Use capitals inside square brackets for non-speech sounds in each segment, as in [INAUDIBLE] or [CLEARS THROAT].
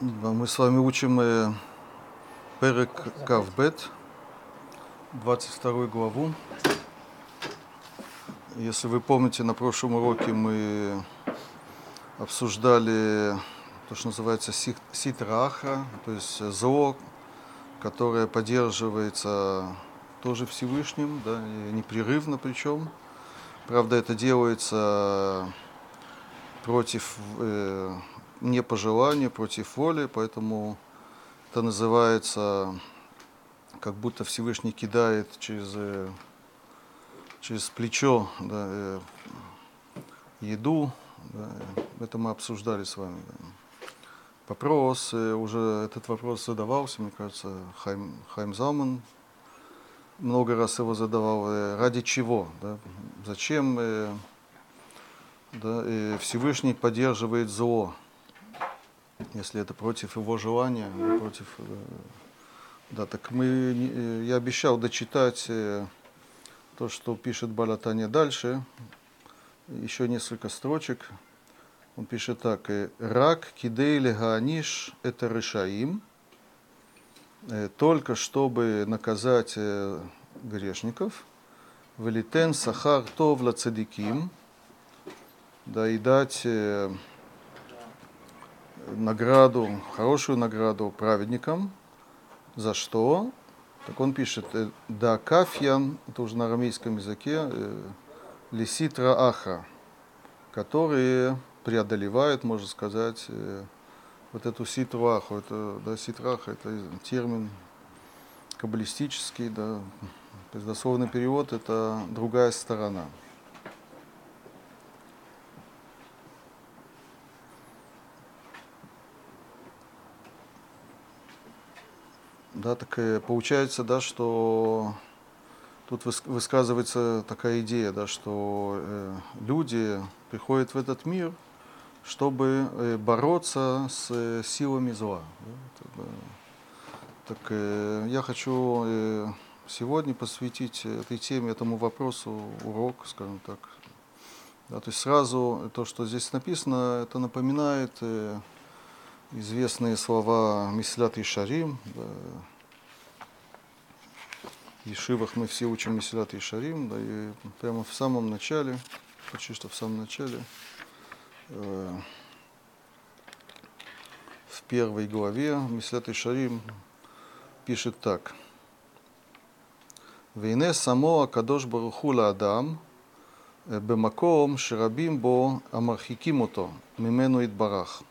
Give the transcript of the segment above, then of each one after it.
Мы с вами учим э, Перек Кавбет, 22 главу. Если вы помните, на прошлом уроке мы обсуждали то, что называется ситраха, то есть зло, которое поддерживается тоже Всевышним, да, и непрерывно причем. Правда, это делается против э, не по желанию, против воли, поэтому это называется, как будто Всевышний кидает через, э, через плечо да, э, еду. Да, это мы обсуждали с вами. Да. Вопрос, э, уже этот вопрос задавался, мне кажется, Хайм, Хайм Залман много раз его задавал. Ради чего? Да? Зачем да, Всевышний поддерживает зло? Если это против его желания, против... Э, да, так мы, э, я обещал дочитать э, то, что пишет Балатаня дальше, еще несколько строчек. Он пишет так. «Рак кидейли гааниш это решаим» только чтобы наказать грешников, «Велитен сахар тов ла цадиким» да и дать награду, хорошую награду праведникам. За что? Так он пишет, «Э, да кафьян, это уже на арамейском языке, э, лиситра аха, которые преодолевают, можно сказать, э, вот эту ситру аху. Это, да, ситраха, это термин каббалистический, да, дословный перевод это другая сторона. Да, так и получается, да, что тут высказывается такая идея, да, что э, люди приходят в этот мир, чтобы э, бороться с э, силами зла. Да, так э, я хочу э, сегодня посвятить этой теме, этому вопросу урок, скажем так. Да, то есть сразу то, что здесь написано, это напоминает э, известные слова Мислят и Шарим. Да, Ешивах мы все учим Месилат и Шарим, да, и прямо в самом начале, почти что в самом начале, э, в первой главе Месилат и Шарим пишет так. Вейне само Акадош Барухула Адам, э, Бемаком Ширабим Бо Амархикимото, Мимену Идбарах.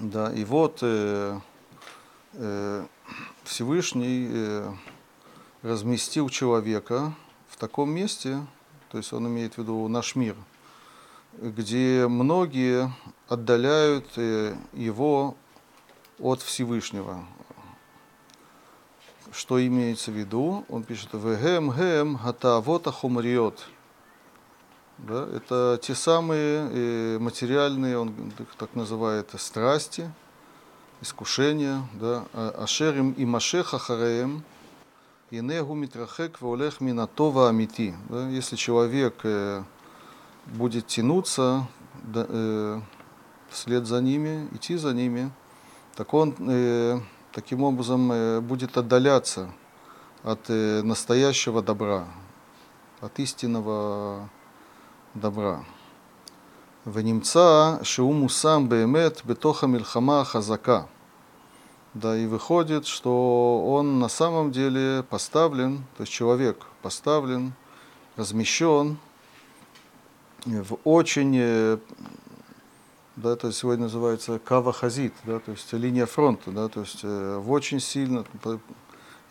Да, и вот э, э, Всевышний э, разместил человека в таком месте, то есть он имеет в виду наш мир, где многие отдаляют э, его от Всевышнего. Что имеется в виду? Он пишет «Вегем гем хатавота хумриот». Да, это те самые э, материальные, он так называет, страсти – искушения, да, а, ашерим и машеха хареем, и негу митрахек волех минатова амити. Да, если человек э, будет тянуться да, э, вслед за ними, идти за ними, так он э, таким образом э, будет отдаляться от э, настоящего добра, от истинного добра. ונמצא שהוא מושם באמת בתוך המלחמה החזקה. Да, и выходит, что он на самом деле поставлен, то есть человек поставлен, размещен в очень, э, да, это сегодня называется кавахазит, да, то есть линия фронта, да, то есть э, в очень сильно,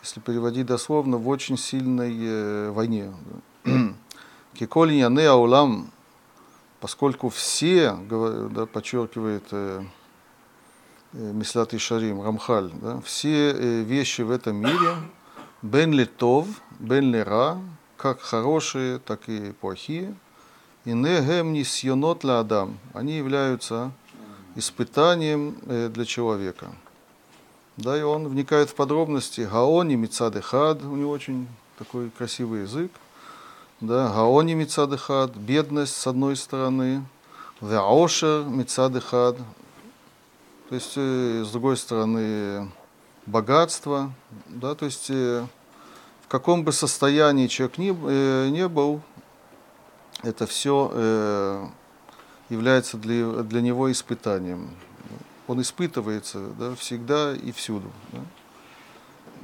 если переводить дословно, в очень сильной э, войне. [CLEARS THROAT] Киколь яне аулам поскольку все, да, подчеркивает э, э, Мислат и Шарим, Рамхаль, да, все э, вещи в этом мире, бен литов, бен лера, как хорошие, так и плохие, и негем нисьонот ла адам, они являются испытанием для человека. Да, и он вникает в подробности. Гаони Мицадехад, у него очень такой красивый язык – да, гаони мицадыхад, бедность с одной стороны, веошер мицадыхад, то есть, э, с другой стороны, богатство, да, то есть э, в каком бы состоянии человек ни, э, не был, это все э, является для, для него испытанием. Он испытывается да, всегда и всюду. Да?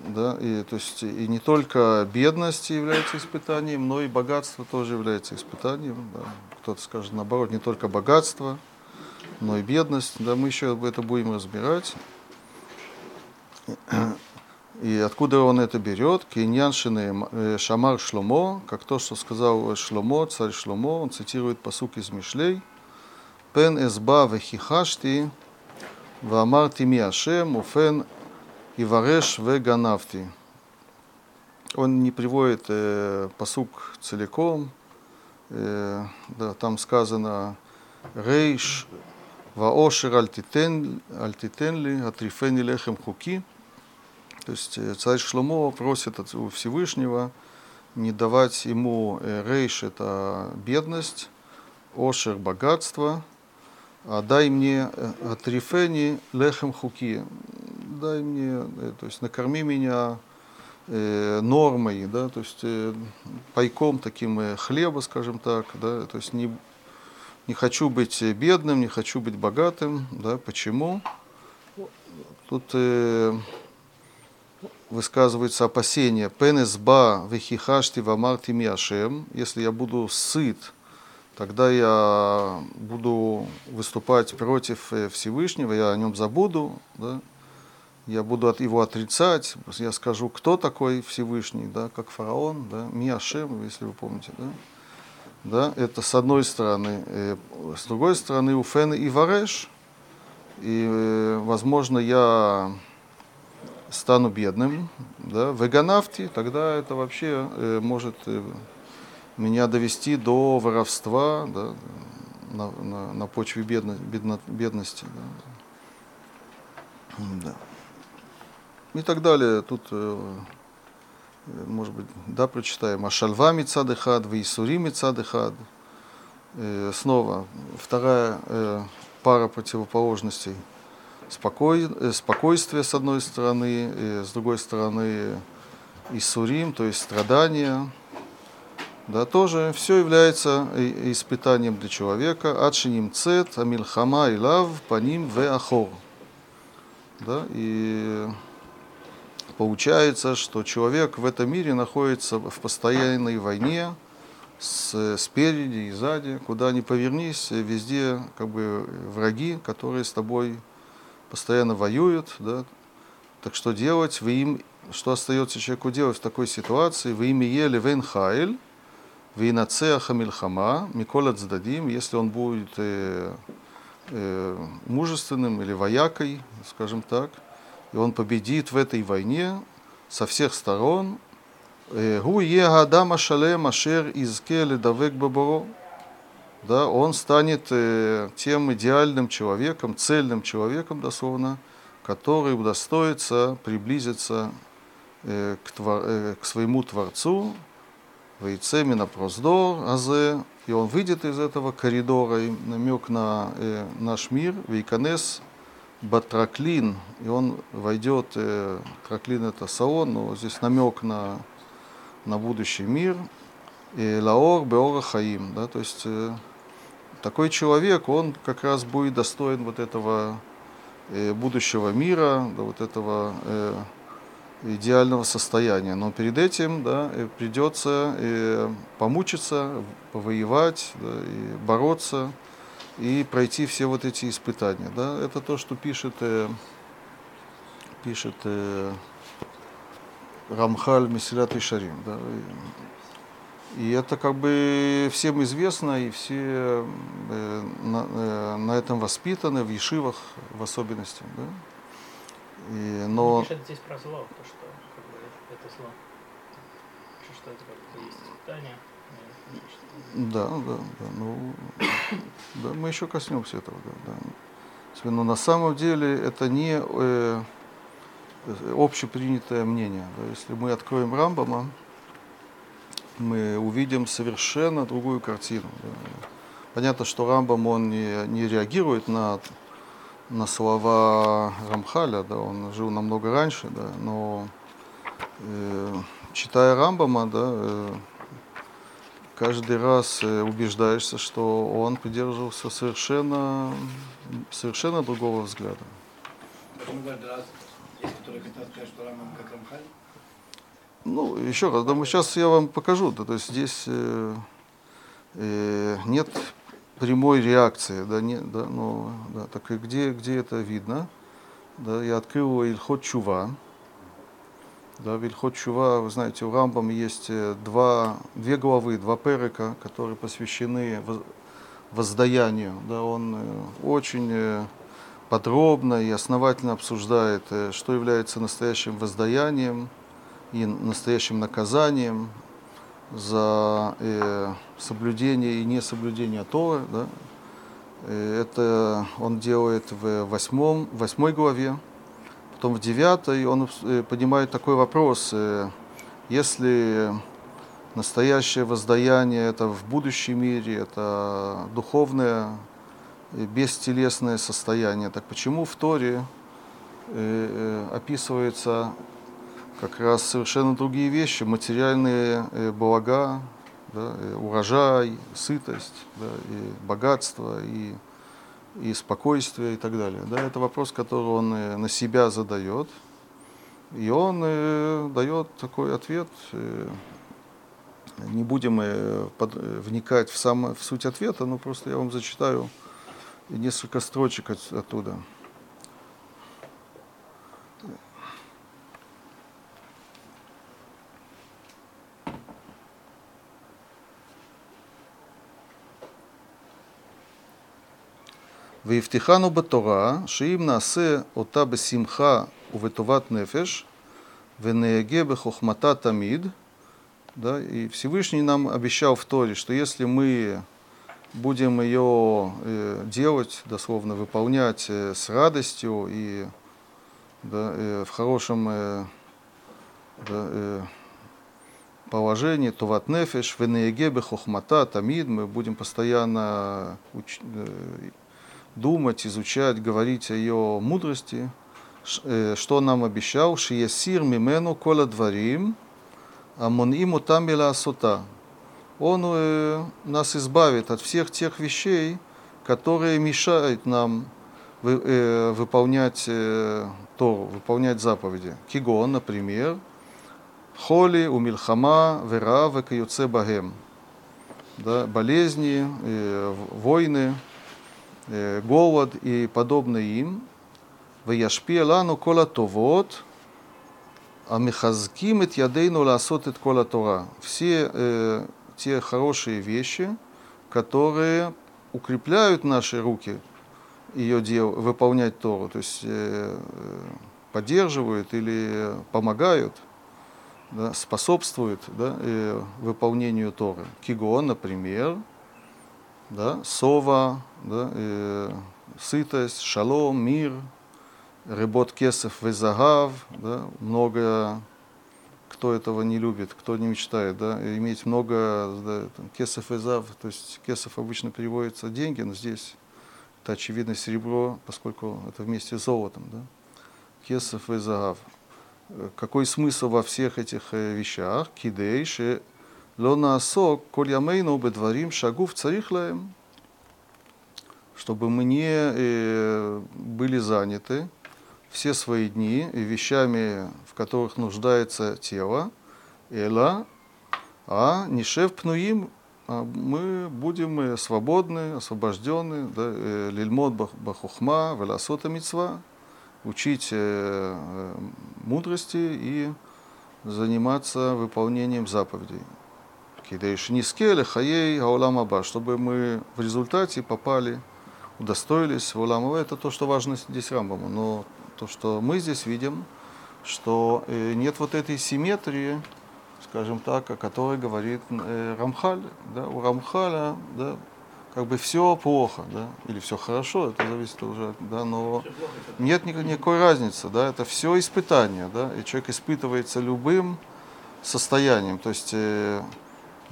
Да, и, то есть, и не только бедность является испытанием, но и богатство тоже является испытанием. Да. Кто-то скажет наоборот, не только богатство, но и бедность. Да, мы еще это будем разбирать. И откуда он это берет? Киньян э, Шамар Шломо, как то, что сказал Шломо, царь Шломо, он цитирует посук из Мишлей. Пен эсба вехихашти, ваамарти ми Ашем, уфен ивареш веганавти. Он не приводит э, посук целиком. Э, да, там сказано рейш ваошер альтитен ли, атрифени лехем хуки. То есть э, царь Шломо просит от Всевышнего не давать ему э, рейш, это бедность, ошер, богатство, а дай мне э, трифени лехем хуки, дай мне, то есть накорми меня э, нормой, да, то есть э, пайком таким э, хлеба, скажем так, да, то есть не, не хочу быть бедным, не хочу быть богатым, да, почему? Тут э, высказываются опасения. Пенесба вехихашти вамарти миашем. Если я буду сыт, тогда я буду выступать против э, Всевышнего, я о нем забуду, да? Я буду от его отрицать, я скажу, кто такой Всевышний, да, как фараон, да, Миашем, если вы помните, да, да, это с одной стороны. Э, с другой стороны, у Фен и Вареш, и, э, возможно, я стану бедным, да, веганавти, тогда это вообще э, может меня довести до воровства, да, на, на, на почве бедно, бедно, бедности. Да. да. И так далее. Тут, э, может быть, да, прочитаем. Ашальва мицадыхад, вейсури мицадыхад. Э, снова вторая э, пара противоположностей – спокой, спокойствие с одной стороны, и с другой стороны Исурим, то есть страдания. Да, тоже все является испытанием для человека. Адшиним цет, амильхама и лав, паним ве ахор. Да, и получается, что человек в этом мире находится в постоянной войне с, спереди и сзади. Куда ни повернись, везде как бы враги, которые с тобой постоянно воюют, да, так что делать? Вы им, что остается человеку делать в такой ситуации? Вы ими ели вен хайль, вы нацеаха мильхама, микола цдадим, если он будет э, э, мужественным или воякой, скажем так, и он победит в этой войне со всех сторон, э, гу егадама шалем ашер изке ледавек баборо, да, он станет э, тем идеальным человеком, цельным человеком, дословно, который удостоится приблизиться э, к, твор, к своему Творцу, Вейцеми на проздор, азе, и он выйдет из этого коридора, и намек на наш мир, Вейканес Батраклин, и он войдет, э, Траклин это салон, но здесь намек на, на будущий мир, и Лаор Беора Хаим, да, то есть э, такой человек, он как раз будет достоин вот этого э, будущего мира, да, вот этого э, идеального состояния. Но перед этим да, э, придется э, помучиться, повоевать, да, и бороться и пройти все вот эти испытания. Да. Это то, что пишет, э, пишет э, Рамхаль Месилят Ишарим. Да. И это как бы всем известно, и все э, на, на этом воспитаны, в Ешивах в особенности. Да? И, но... Он пишет здесь про зло, то, что как бы, это зло. Что это как бы есть испытание. Да, да, да. Ну, да, мы еще коснемся этого. Да, да. Но на самом деле это не э, общепринятое мнение. Да. Если мы откроем Рамбама, мы увидим совершенно другую картину. Понятно, что Рамбам он не, не реагирует на на слова Рамхаля, да, он жил намного раньше, да, но э, читая Рамбама, да, э, каждый раз э, убеждаешься, что он придерживался совершенно, совершенно другого взгляда. Почему каждый раз есть, которые хотят сказать, что Рамбам как Рамхаль? Ну, еще раз, да, мы сейчас я вам покажу, да, то есть здесь э, э, нет прямой реакции, да, не, да, ну, да, так и где, где это видно? Да, я открыл Ильхот Чува. Да, в Ильхот Чува, вы знаете, у Рамбам есть э, два, две главы, два перека, которые посвящены воз- воздаянию. Да, он э, очень э, подробно и основательно обсуждает, что является настоящим воздаянием и настоящим наказанием за соблюдение и несоблюдение Торы. Да? Это он делает в восьмом, восьмой главе. Потом в девятой он э, поднимает такой вопрос. э, Если настоящее воздаяние это в будущем мире, это духовное, э, бестелесное состояние, так почему в Торе описывается как раз совершенно другие вещи, материальные блага, да, урожай, сытость, да, и богатство, и, и спокойствие и так далее. Да, это вопрос, который он э, на себя задает, и он э, дает такой ответ. э, не будем вникать в, сам, в суть ответа, но просто я вам зачитаю несколько строчек от- оттуда. והבטיחנו בתורה שאם נעשה אותה בשמחה ובטובת נפש ונהגה בחוכמתה תמיד, да, и Всевышний нам обещал в Торе, что если мы будем ее э, делать, дословно выполнять э, с радостью и да, э, в хорошем э, да, э, положении, то ват нефеш, венееге бехохмата, тамид, мы будем постоянно уч- э, думать, изучать, говорить о ее мудрости, э, что нам обещал, шиесир мимену кола дворим, амоним утам асота. Он э, нас избавит от всех тех вещей, которые мешают нам э, выполнять Тору, выполнять заповеди. Кигон, например, холи, умильхама, вера, векаюце багем. Да, болезни, войны, голод и подобное им. וישפיע לנו כל הטובות המחזקים את ידינו לעשות את כל התורה. Все э, те хорошие вещи, которые укрепляют наши руки ее дел, выполнять Тору, то есть э, э, поддерживают или помогают, да, способствуют да, э, выполнению Торы. Кигон, например, да, сова, да, э, сытость, шалом, мир, рыбот кесов везагав, да, много, кто этого не любит, кто не мечтает, да, иметь много да, там, кесов везав, то есть кесов обычно переводится деньги, но здесь это очевидно серебро, поскольку это вместе с золотом, да, кесов везагав. Э, Какой смысл во всех этих э, вещах? Кидей, Ло наосок, коль ямейну бедварим шагув царих. Чтобы мы не э, были заняты все свои дни вещами, в которых нуждается тело, эла, а не шеф а мы будем э, свободны, освобождены, да, э, лильмот бахухма, веласота мицва, учить мудрости и заниматься выполнением заповедей. Кидейш нискеле хаей аулам аба, чтобы мы в результате попали, удостоились в улам аба. Это то, что важно здесь Рамбаму. Но то, что мы здесь видим, что э, нет вот этой симметрии, скажем так, о которой говорит э, Рамхаль. Да? У Рамхаля да, как бы все плохо, да? или все хорошо, это зависит уже, да, но нет никак- никакой разницы, да, это все испытание, да, и человек испытывается любым состоянием, то есть э,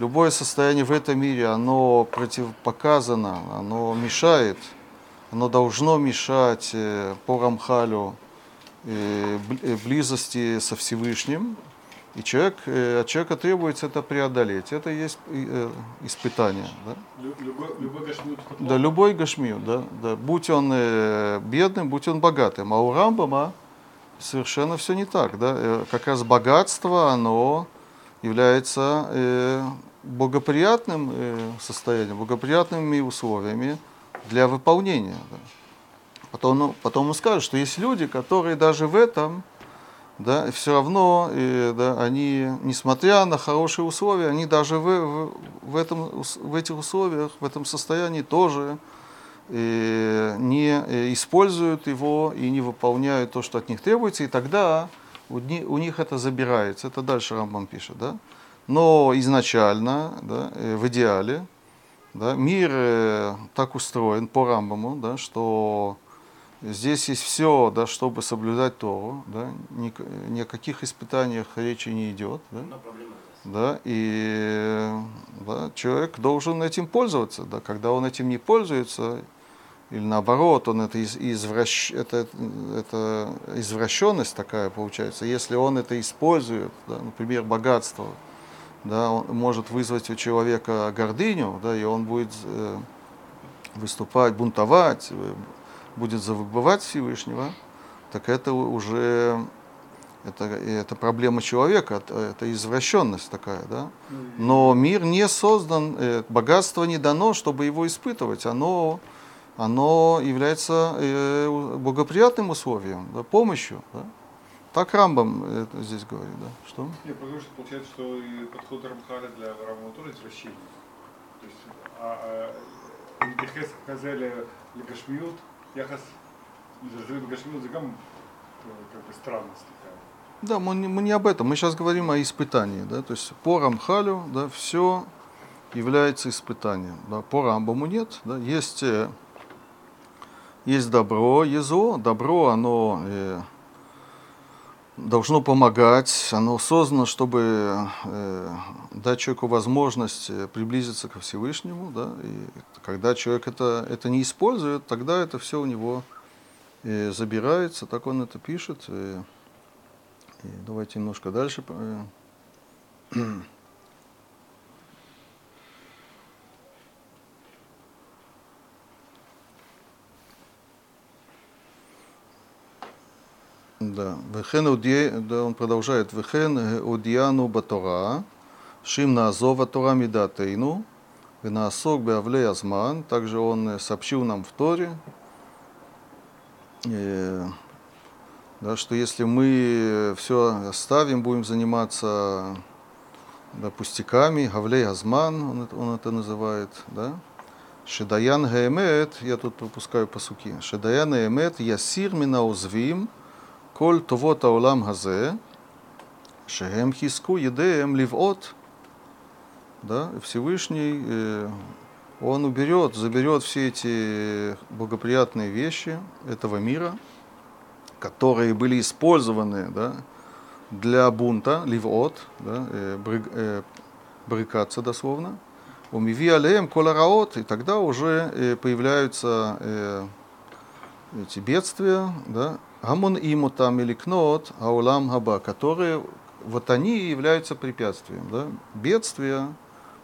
любое состояние в этом мире, оно противопоказано, оно мешает оно должно мешать э, по Рамхалю э, э, близости со Всевышним, и человек, от человека требуется это преодолеть. Это и есть испытание. Да? Лю- Любой, любой гашмют это Да, любой гашмию, да, да. Будь он бедным, будь он богатым. А у Рамбама совершенно все не так, да. Как раз богатство, оно является благоприятным э, состоянием, благоприятными условиями для выполнения. да. Потом, ну, потом он скажет, что есть люди, которые даже в этом, да, все равно, э, да, они, несмотря на хорошие условия, они даже в, в, в, этом, в этих условиях, в этом состоянии тоже э, не э, используют его и не выполняют то, что от них требуется, и тогда у, у них это забирается. Это дальше Рамбам пишет. Да? Но изначально, да, э, в идеале, да, мир э, так устроен по Рамбаму, да, что здесь есть все, да, чтобы соблюдать Тору, да, ни, ни о каких испытаниях речи не идет. Да, да, и да, человек должен этим пользоваться. Да, когда он этим не пользуется, или наоборот, он это, из, извращ, это, это извращенность такая получается. Если он это использует, да, например, богатство, да, он может вызвать у человека гордыню, да, и он будет э, выступать, бунтовать, э, будет забывать Всевышнего, так это уже это, это проблема человека, это, это извращенность такая, да. Но мир не создан, э, богатство не дано, чтобы его испытывать. Оно, оно является э, благоприятным условием, да, помощью. Да. Так Рамбам э, здесь говорит, да. Что? Я потому что получается, что и подход Рамхаля для Рамбама тоже извращение. То есть, а, а Нитихес Хазеля Легашмиют, Яхас Легашмиют Загам э, как бы странность такая. Да, мы не, мы не об этом, мы сейчас говорим о испытании, да, то есть по Рамхалю, да, все является испытанием, да, по Рамбаму нет, да, есть, э, есть добро, есть зло, добро, оно э, должно помогать, оно создано, чтобы э, дать человеку возможность э, приблизиться ко Всевышнему, да, и когда человек это, это не использует, тогда это все у него э, забирается, так он это пишет. э, и давайте немножко дальше. Да. Вехен уди... да, он продолжает. Вехен э, удияну батора, шим наазова тора мидатейну, венаасок беавлей азман. Также он э, сообщил нам в Торе, и, да, что если мы все оставим, будем заниматься да, пустяками, Гавлей Газман, он, он это называет, да, Шедаян Гаймет, я тут пропускаю по суки, Шедаян Гаймет, Ясир Минаузвим, коль товот аулам хазе, шехем хиску едеем ливот, да, Всевышний, э, он уберет, заберет все эти благоприятные вещи этого мира, которые были использованы да, для бунта, ливот, да, э, брыг- э, брыкаться дословно, умиви алеем колараот, и тогда уже э, появляются э, эти бедствия, да, гамон иму там или кнот, аулам хаба, которые вот они и являются препятствием, да, бедствия,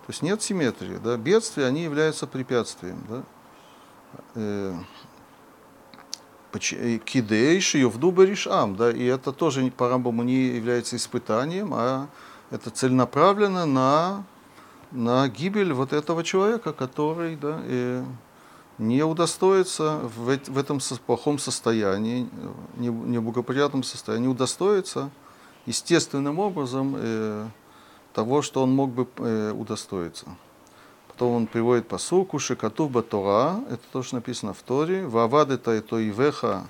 то есть нет симметрии, да, бедствия, они являются препятствием, да. Э, Кидей шиевду баришам, да, и это тоже по Рамбаму не является испытанием, а это целенаправленно на, на гибель вот этого человека, который да, э, не удостоится в, в этом плохом состоянии, не- неблагоприятном состоянии, удостоится естественным образом э, того, что он мог бы э, удостоиться. Потом он приводит посылку Шикатув Батора, это то, что написано в Торе, Вавад это это Ивеха,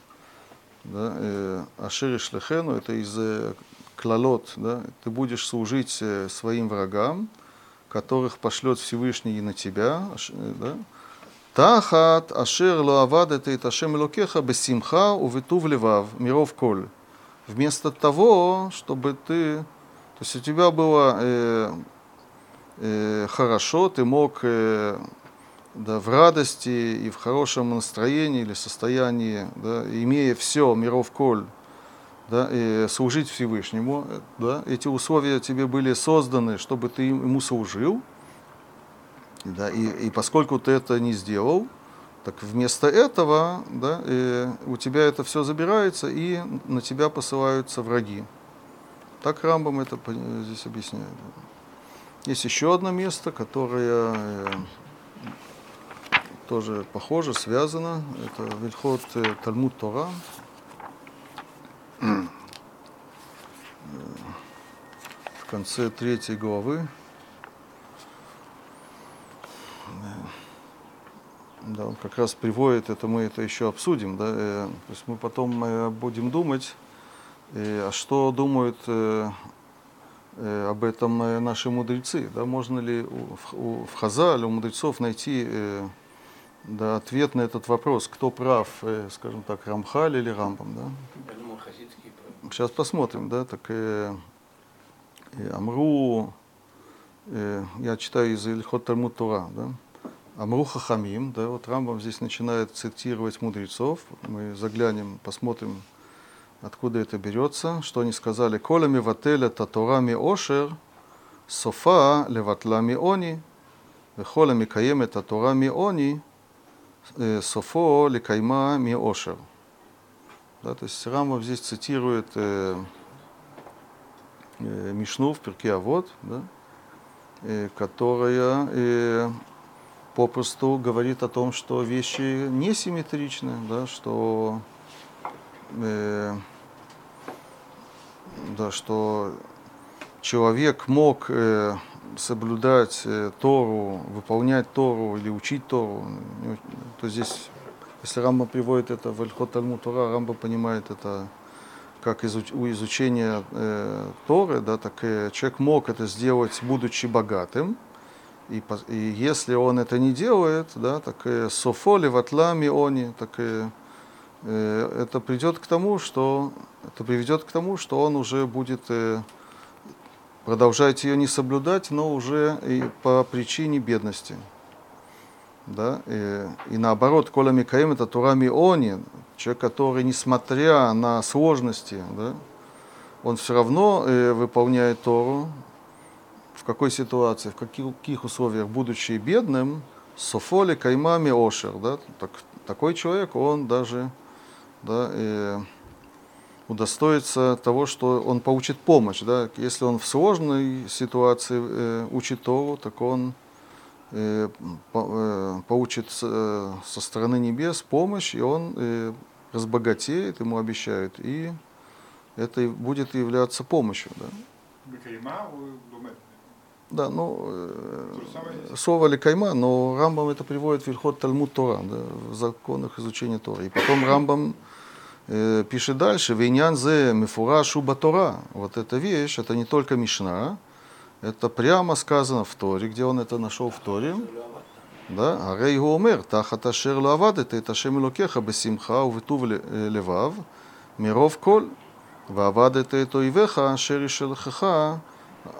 да, э, Ашир Шлехену, это из э, клалот, да, ты будешь служить э, своим врагам, которых пошлет Всевышний и на тебя, э, да, Тахат Ашер Лоавад это и Ташем Локеха Бесимха Увитув Левав, Миров Коль. Вместо того, чтобы ты, то есть у тебя было э, э, хорошо, ты мог э, да, в радости и в хорошем настроении или состоянии, да, имея все, миров коль, да, и служить Всевышнему, э, да, эти условия тебе были созданы, чтобы ты ему служил, да, и, и поскольку ты это не сделал, так вместо этого да, э, у тебя это все забирается, и на тебя посылаются враги. Так Рамбам это здесь объясняет. Есть еще одно место, которое э, тоже похоже, связано. Это Вильхот э, Талмуд Тора. Э, В конце третьей главы. Да, он как раз приводит, это мы это еще обсудим, да, э, то есть мы потом э, будем думать, э, а что думают э, э, об этом э, наши мудрецы, да, можно ли у, у, в Хазале, у мудрецов найти э, да, ответ на этот вопрос, кто прав, э, скажем так, Рамхаль или Рамбам, да. Сейчас посмотрим, да, так э, э, Амру, э, я читаю из Ильхот Талмуд да, Амру Хахамим, да, вот Рамбам здесь начинает цитировать мудрецов, мы заглянем, посмотрим, откуда это берется, что они сказали, «Колями вателя татурами ошер, софа леватлами они, вехолями каемет татурами они, э, софо лекайма ми ошер». Да, то есть Рамов здесь цитирует э, э, Мишну в Перке Авод, да, э, которая э, попросту говорит о том, что вещи несимметричны, да, что, э, да, что человек мог э, соблюдать э, Тору, выполнять Тору или учить Тору, не у- то здесь если Рамба приводит это в Эльхот Талмуд Тора, Рамба понимает это как изуч- у изучения э, Торы, да, так э, человек мог это сделать, будучи богатым, и, и если он это не делает, да, так э, софоли ватлами они, так э, э, это придет к тому, что это приведет к тому, что он уже будет э, продолжать ее не соблюдать, но уже и по причине бедности. Да? И, и наоборот, Коля Микаем это Тура Миони, человек, который, несмотря на сложности, да, он все равно э, выполняет Тору какой ситуации, в каких условиях, будучи бедным, софоли каймами ошер, да, так, такой человек, он даже да, э, удостоится того, что он получит помощь. Да. Если он в сложной ситуации э, учит Тору, так он э, по, э, получит э, со стороны небес помощь, и он э, разбогатеет, ему обещают, и это будет являться помощью. Да. Да, ну, э, сова или кайма, но Рамбам это приводит в Верхот Талмуд Тора, да, в законах изучения Тора. И потом Рамбам э, пишет дальше, «Вейнян зе мифура шуба Тора». Вот эта вещь, это не только Мишна, это прямо сказано в Торе, где он это нашел в Торе. Да? «Арей гуомер, тахат ашер лавадет, это шем локеха бесимха увитув э, левав, миров коль, вавадет это ивеха, ашер ишелхеха,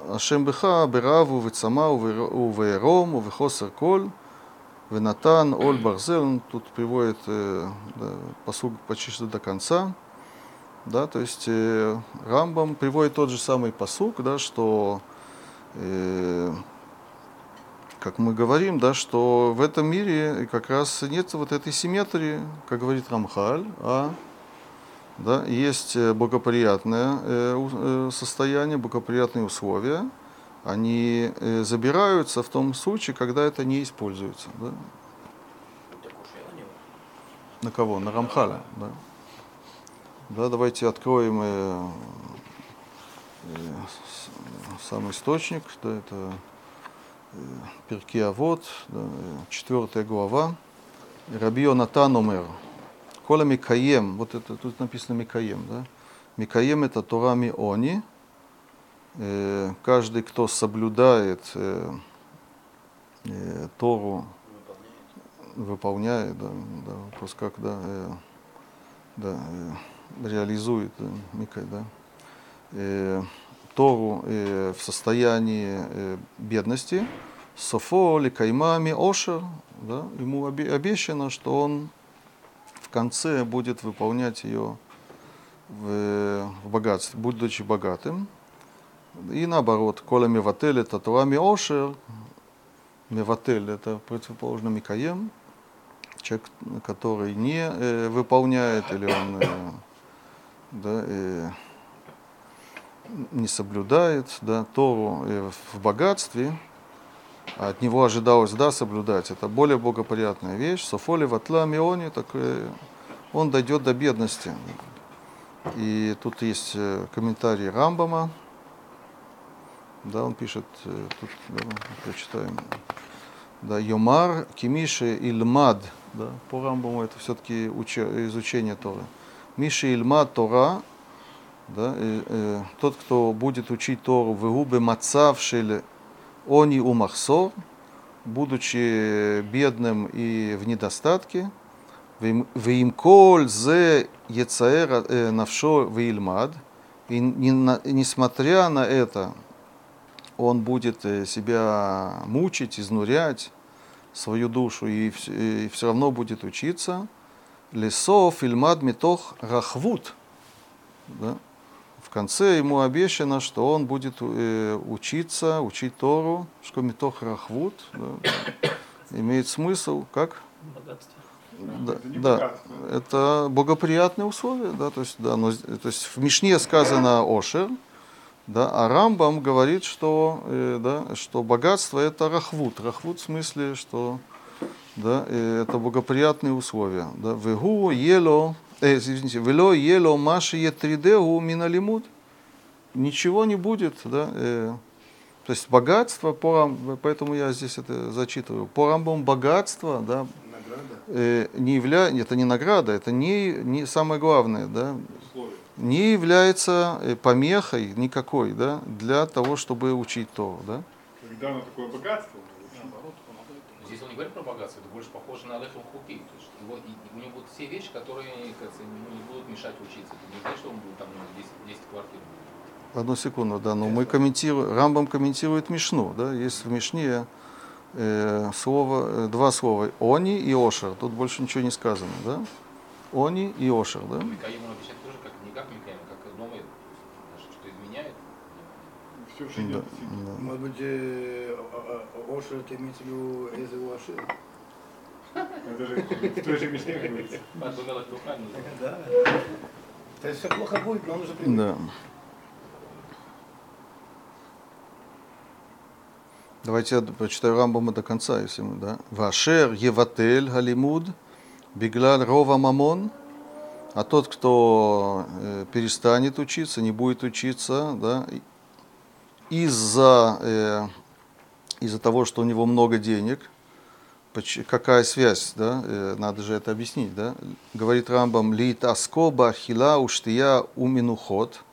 השם בך ברעב ובצמא ובעירום ובחוסר כל, ונתן оль барзел, он тут приводит э, да, посуг почти что до конца, да, то есть э, Рамбам приводит тот же самый посуг, да, что, как мы говорим, да, что в этом мире как раз нет вот этой симметрии, как говорит Рамхаль, а да, есть э, благоприятное э, э, состояние, благоприятные условия, они забираются в том случае, когда это не используется. Да? На кого? На Рамхаля. Да, да давайте откроем сам источник. Да, это э, Перки Авод, да, э, четвертая глава. Раби Йонатан Омер. Кола Микаем, вот это тут написано Микаем, да? Микаем это Тора Миони. Э, каждый, кто соблюдает э, э, Тору, выполняет, да, да, вопрос как, да, э, да, э, реализует, да, Микай, да, э, Тору э, в состоянии э, бедности, софо ли каймами ошер, да, ему обе- обещано, что он в конце будет выполнять ее в, в богатстве, будучи богатым. И наоборот, кола меватель это Тора миошер, меватель это противоположно микаем, человек, который не э, выполняет или он э, да, э, не соблюдает да, Тору э, в богатстве, от него ожидалось да, соблюдать. Это более благоприятная вещь. Софоли ватла миони, так э, он дойдет до бедности. И тут есть э, комментарий Рамбама. Да, он пишет, э, тут да, прочитаем. Да, Йомар, Кимиши, Ильмад. Да, по Рамбаму это все-таки изучение Торы. Миши Ильмад Тора, да, э, э, тот, кто будет учить Тору в губы мацавшили они у махсор, будучи бедным и в недостатке, Вим коль зе ецаэр э, навшо вильмад, и несмотря на это, он будет э, себя мучить, изнурять свою душу и, и все равно будет учиться. Лесов ильмад метох рахвут. Да? В конце ему обещано, что он будет э, учиться, учить Тору, что метох рахвут. Да? Имеет смысл, как? Богатство. Да, это, да, это благоприятные условия, да, то есть, да, но, то есть в Мишне сказано Ошер, да, а Рамбам говорит, что, э, да, что богатство это рахвут. Рахвут в смысле, что да, э, это благоприятные условия. Да. Вегу ело, э, извините, вело ело маши етридегу миналимут. Ничего не будет, да, э, то есть богатство, по, поэтому я здесь это зачитываю. По Рамбам богатство, да, э, не явля... это не награда, это не, не самое главное, да, не является э, помехой никакой, да, для того, чтобы учить то, да. Когда оно такое богатство? Наоборот, помогает. Здесь он не говорит про богатство, это больше похоже на Лехем Хуки. То его, и, у него будут все вещи, которые кажется, ему не будут мешать учиться. Это не значит, что он будет там 10, 10 квартир. Одну секунду, да, но мы комментируем, Рамбам комментирует Мишну, да, есть в Мишне э, слово, э, два слова «они» и «ошер». Тут больше ничего не сказано, да? «Они» и «ошер», да? Микаим он обещает тоже как, не как Микаим, как думает, что изменяет. Все уже Да, да. Может быть, э, Ошер, ты имеется в виду? Это же в той же Мишне говорится. Да. То есть все плохо будет, но он уже привык. Да. Давайте я прочитаю Рамбама до конца, если мы, да. Вашер Еватель Галимуд, Биглаль Рова Мамон, а тот, кто э, перестанет учиться, не будет учиться, да, из-за э, из-за того, что у него много денег, какая связь, да, э, надо же это объяснить, да, говорит Рамбам, лит аскоба хила уштия уминухот,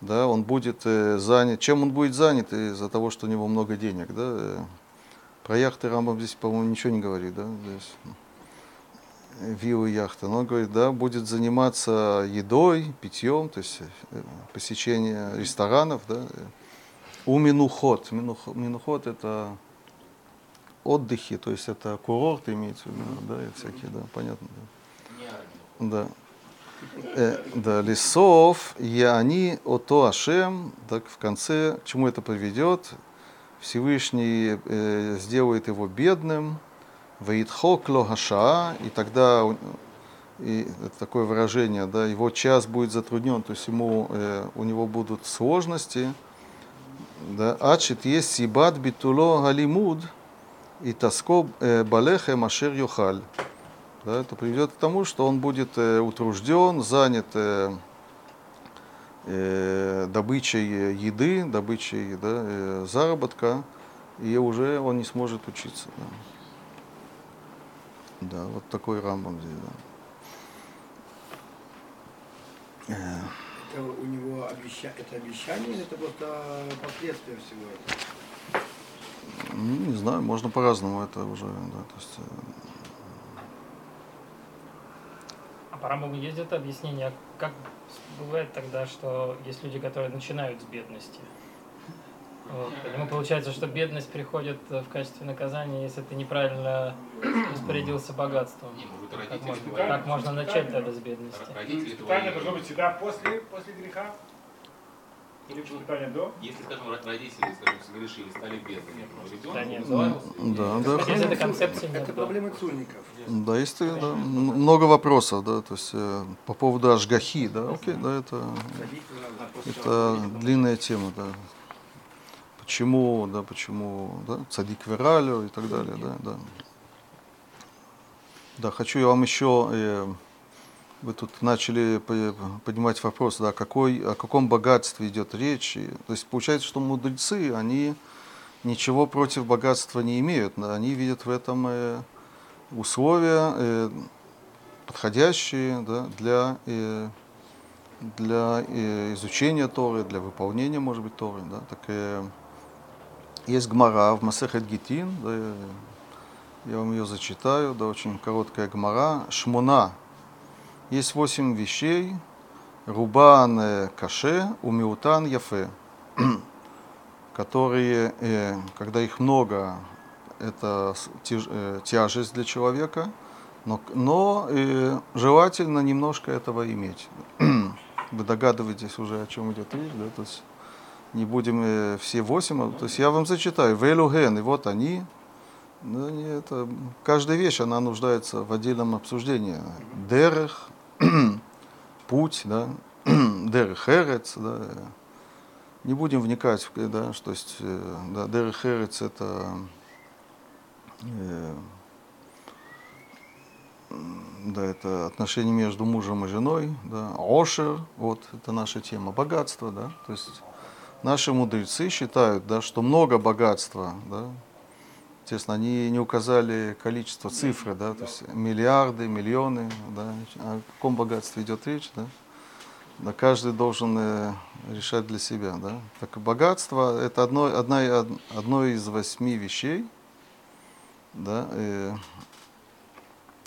да, он будет э, занят, чем он будет занят? Из-за того, что у него много денег, да, э, про яхты Рамбам здесь, по-моему, ничего не говорит, да, здесь. Виллы яхты, но он говорит, да, будет заниматься едой, питьем, то есть посещение ресторанов, да, у минухот. Минух- Минухот это отдыхи, то есть это курорт имеется в виду, да, и всякие, да, понятно. Да. Да. Э, да, лесов, я они, ото Ашем, так в конце, к чему это приведет? Всевышний э, сделает его бедным, Ваидхок логаша, и тогда и это такое выражение, да, его час будет затруднен, то есть ему, э, у него будут сложности, да, ачит есть сибат битуло галимуд и таско э, балехе машер юхаль. Да, это приведет к тому, что он будет э, утружден, занят э, э, добычей еды, добычей да, э, заработка, и уже он не сможет учиться. Да, да вот такой рамбом здесь. Да. Э, Это у него обеща... это обещание это просто последствия всего этого? Ну, не знаю, можно по-разному это уже. Да, то есть, э, А по Рамбаму есть это объяснение, как бывает тогда, что есть люди, которые начинают с бедности, Вот. Поэтому получается, что бедность приходит в качестве наказания, если ты неправильно распорядился богатством. Не, может, Как родители можно, говорят, как можно начать тогда с бедности? Родители должно быть всегда после, после греха? Или питание до? если, скажем, родители, скажем, согрешили, стали бедными, но Да нет, Да, да, концепции нет. Это проблема цульников. Да, есть да, много вопросов, да, то есть э, по поводу ажгахи, да, окей, да, это, это длинная тема, да. Почему, да, почему, да, цадик вералю и так далее, да, да. Да, хочу я вам еще, э, вы тут начали по- поднимать вопрос, да, какой, о каком богатстве идет речь. И, то есть получается, что мудрецы, они ничего против богатства не имеют, они видят в этом э, условия э, подходящие да, для, э, для э, изучения Торы, для выполнения, может быть, Торы. Да. Так, э, есть гмара в Масехет Гитин, да, я вам ее зачитаю, да, очень короткая гмара. Шмуна. Есть восемь вещей. Рубан каше, умиутан яфе. [CLEARS THROAT] которые, э, когда их много, это э, тяжесть для человека, но, но э, желательно немножко этого иметь. [CLEARS THROAT] Вы догадываетесь уже, о чем идет речь, да? То есть не будем все восемь, а- то есть я вам зачитаю. Велуген, и вот они. Да, не, это, каждая вещь, она нуждается в отдельном обсуждении. Дерех, [CLEARS THROAT] путь, да, [CLEARS THROAT] дерех эрец, да, не будем вникать, в- да, что есть, э, да, Дерех Эрец это э, да, это отношения между мужем и женой, да, Ошер, вот это наша тема, богатство, да, то есть наши мудрецы считают, да, что много богатства, да, естественно, они не указали количество цифры, да, то есть миллиарды, миллионы, да, о каком богатстве идет речь, да, да, каждый должен э, решать для себя. Да? Так богатство – это одно, одна, од- одно из восьми вещей, да, э,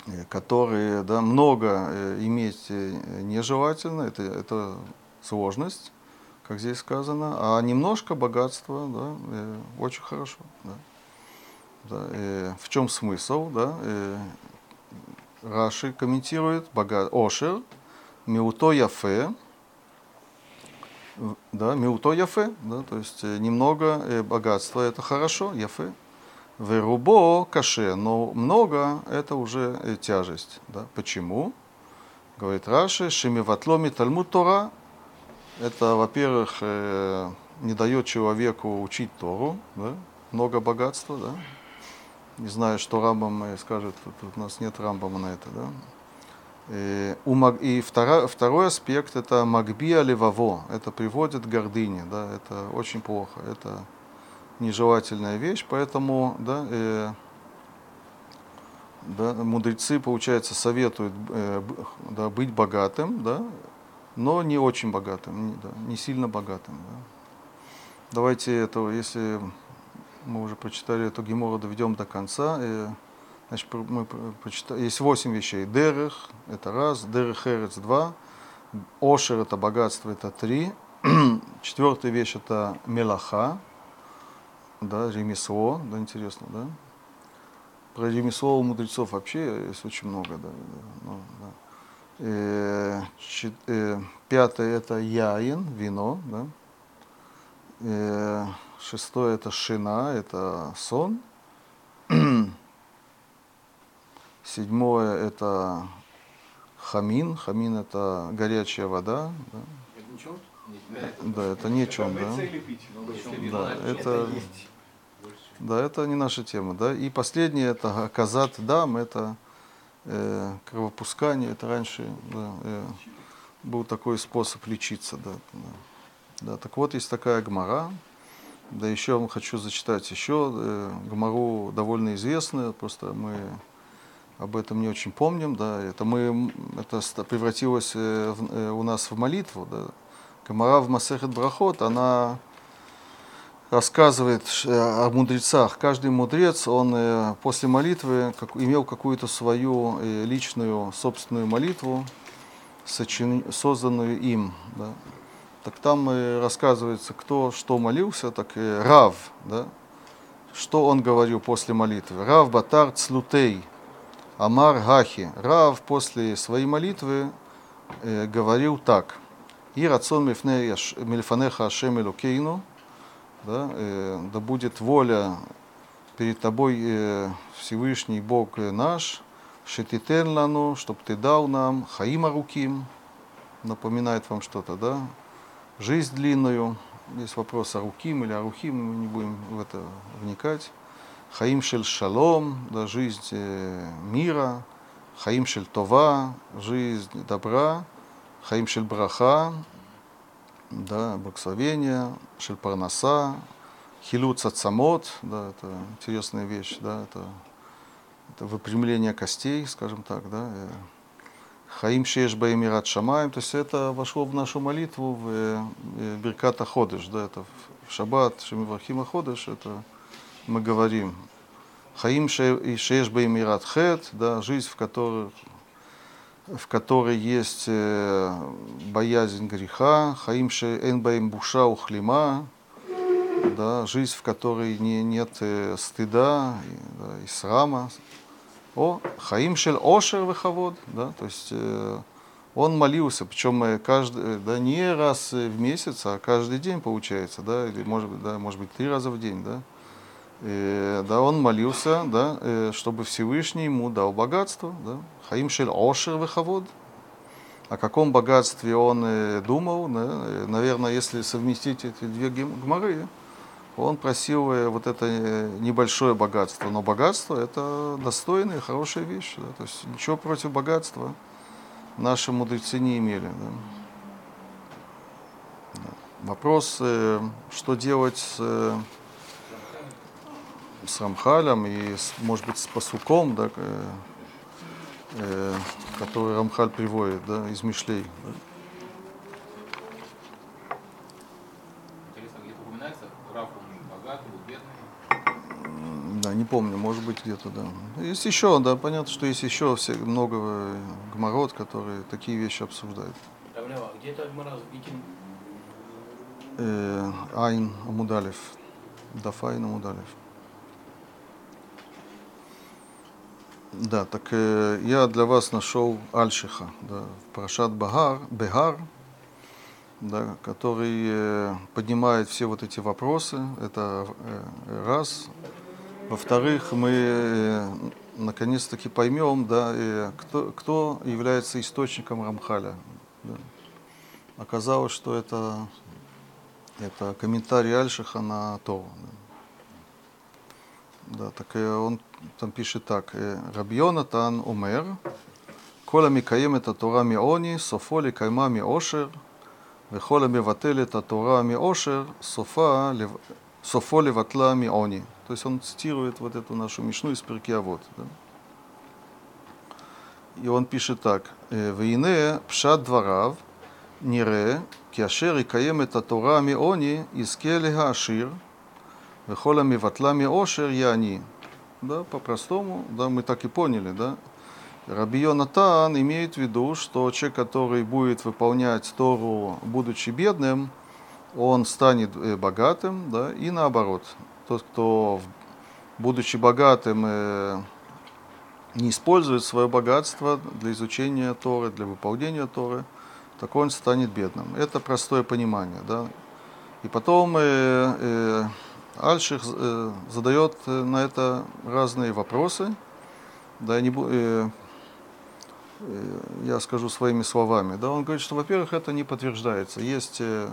э, которые да, много э, иметь нежелательно, это, это сложность, как здесь сказано, а немножко богатства да, очень хорошо. Да. Да, э, в чем смысл? Да? Э, Раши комментирует бога... Ошер, Миуто Яфе, да, Миуто Яфе, да, то есть э, немного э, богатства это хорошо, Яфе. Верубо каше, но много это уже э, тяжесть. Да. Почему? Говорит Раши, Шемиватломи Талмуд Тора, это, во-первых, э, не дает человеку учить Тору, да, много богатства, да. Не знаю, что Рамбам скажет, тут, у нас нет Рамбама на это, да. И втора- второй аспект это магбия леваво, это приводит к гордыне, да, это очень плохо, это нежелательная вещь, поэтому да, э, да, мудрецы, получается, советуют э, да, быть богатым, да, но не очень богатым, не, да, не сильно богатым. Да. Давайте это, если мы уже прочитали эту гемору, доведем до конца. э, Значит, мы про- прочитали. Есть восемь вещей. Дерех – это раз, дерех эрец – два, ошер – это богатство, это три. [CLEARS THROAT] Четвертая вещь – это мелаха, да, ремесло, да, интересно, да. Про ремесло у мудрецов вообще есть очень много, да, ну, да. Э, чет- э, пятое – это яин, вино, да. Э, шестое – это шина, это сон. [CLEARS THROAT] Седьмое – это хамин. Хамин – это горячая вода. Да, Это ничего? да это не чем, да. Да, это, да, это не наша тема. Да. И последнее – это казат дам, это э, кровопускание. Это раньше да, э, был такой способ лечиться. Да, да. Да, так вот, есть такая гмара. Да еще я хочу зачитать еще э, довольно известную, просто мы об этом не очень помним, да, это мы, это превратилось э, в- э, у нас в молитву, да. Гмара в Масехет Брахот, она рассказывает ш- о мудрецах. Каждый мудрец, он э, после молитвы как- имел какую-то свою э, личную собственную молитву, созданную им. Да. Так там э, рассказывается, кто что молился, так э, Рав, да, что он говорил после молитвы. Рав Батар Цлутей, Амар Гахи. Рав после своей молитвы э, говорил так. И рацион мильфанеха Ашем Элокейну, да, э, да будет воля перед тобой э, Всевышний Бог наш, Шетитен лану, чтобы ты дал нам Хаима Руким, напоминает вам что-то, да? Жизнь длинную. Есть вопрос о Руким или о Рухим, мы не будем в это вникать. Хаим шель шалом, да, жизнь э, мира. Хаим шель това, жизнь добра. Хаим шель браха, да, благословение. Шель парнаса. Хилут цацамот, да, это интересная вещь, да, это, это выпрямление костей, скажем так, да. Э, Хаим Шеш Баимират Шамаем, то есть это вошло в нашу молитву в э, Берката Ходыш, да, это в Шаббат, Шемивахима Ходыш, это мы говорим. Хаим Шеш Баимират Хет, да, жизнь, в которой, в которой есть э, боязнь греха, Хаим Эн Баим Буша Ухлима, да, жизнь, в которой не, нет э, стыда да, и срама, о, Хаим Шель Ошер Вехавод, да, то есть э, он молился, причем э, каждый, да, не раз в месяц, а каждый день получается, да, или может быть, да, может быть три раза в день, да. И, да, он молился, да, э, чтобы Всевышний ему дал богатство, да. Хаим Шель Ошер Вехавод. О каком богатстве он э, думал, да, э, наверное, если совместить эти две гморы, он просил э, вот это э, небольшое богатство, но богатство это достойная, хорошая вещь. Да? То есть ничего против богатства наши мудрецы не имели. Да? Вопрос, э, что делать с, с Рамхалем и, может быть, с Пасуком, да, который Рамхаль приводит да, из Мишлей. Да? Да, не помню, может быть где-то, да. Есть еще, да, понятно, что есть еще все, много гмород, которые такие вещи обсуждают. Равлява, где это? Э, Айн Амудалев. Дафайн Амудалев. Да, так э, я для вас нашел Альшиха, да, Парашат Багар, Бегар, да, который э, поднимает все вот эти вопросы. Это э, раз. Во-вторых, мы э, наконец-таки поймем, да, э, кто, кто является источником Рамхаля. Да. Оказалось, что это, это комментарий Альшиха на Тору. Да. да, так э, он там пишет так. Рабьонатан умер, Коля микаем это Тора миони, софоли кайма ми ошер, вехола миватель это Тора ми ошер, софа Софоли ватла миони. То есть он цитирует вот эту нашу мишну из Перкиавод. Да? И он пишет так. «Э, Вейне пшат дварав нире киашер и каем это Тора миони из келега ашир вехола миватла миошер яни. Да, по-простому, да, мы так и поняли, да. Раби Йонатан имеет в виду, что человек, который будет выполнять Тору, будучи бедным, он станет богатым, да, и наоборот тот, кто, будучи богатым, э, не использует свое богатство для изучения Торы, для выполнения Торы, так он станет бедным. Это простое понимание. Да? И потом э, э, Альших э, задает на это разные вопросы. Да, не, э, э, я скажу своими словами. Да, он говорит, что, во-первых, это не подтверждается. Есть, э,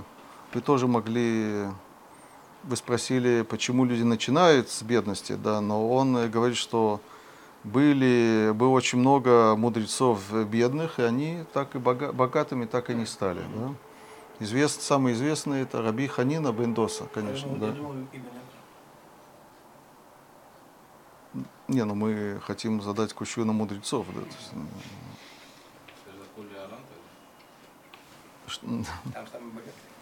вы тоже могли вы спросили, почему люди начинают с бедности, да, но он говорит, что были, было очень много мудрецов бедных, и они так и бога, богатыми так и не стали. Да. Извест, самый известный это Раби Ханина Бендоса, конечно. Да. Не, ну мы хотим задать кучу на мудрецов. Да, есть, ну, Там самый богатый.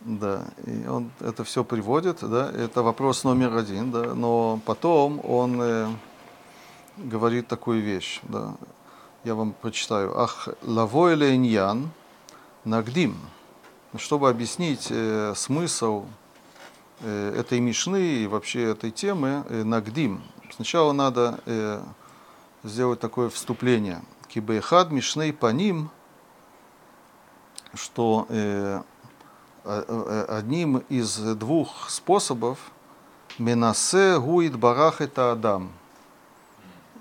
Да, и он это все приводит, да, это вопрос номер один, да, но потом он э, говорит такую вещь, да, я вам прочитаю. Ах, лавой лейньян нагдим, чтобы объяснить э, смысл э, этой мишны и вообще этой темы э, Нагдим, сначала надо э, сделать такое вступление. Кибейхад мишней паним, что э, э, э, одним из двух способов Менасе гуит барах это Адам.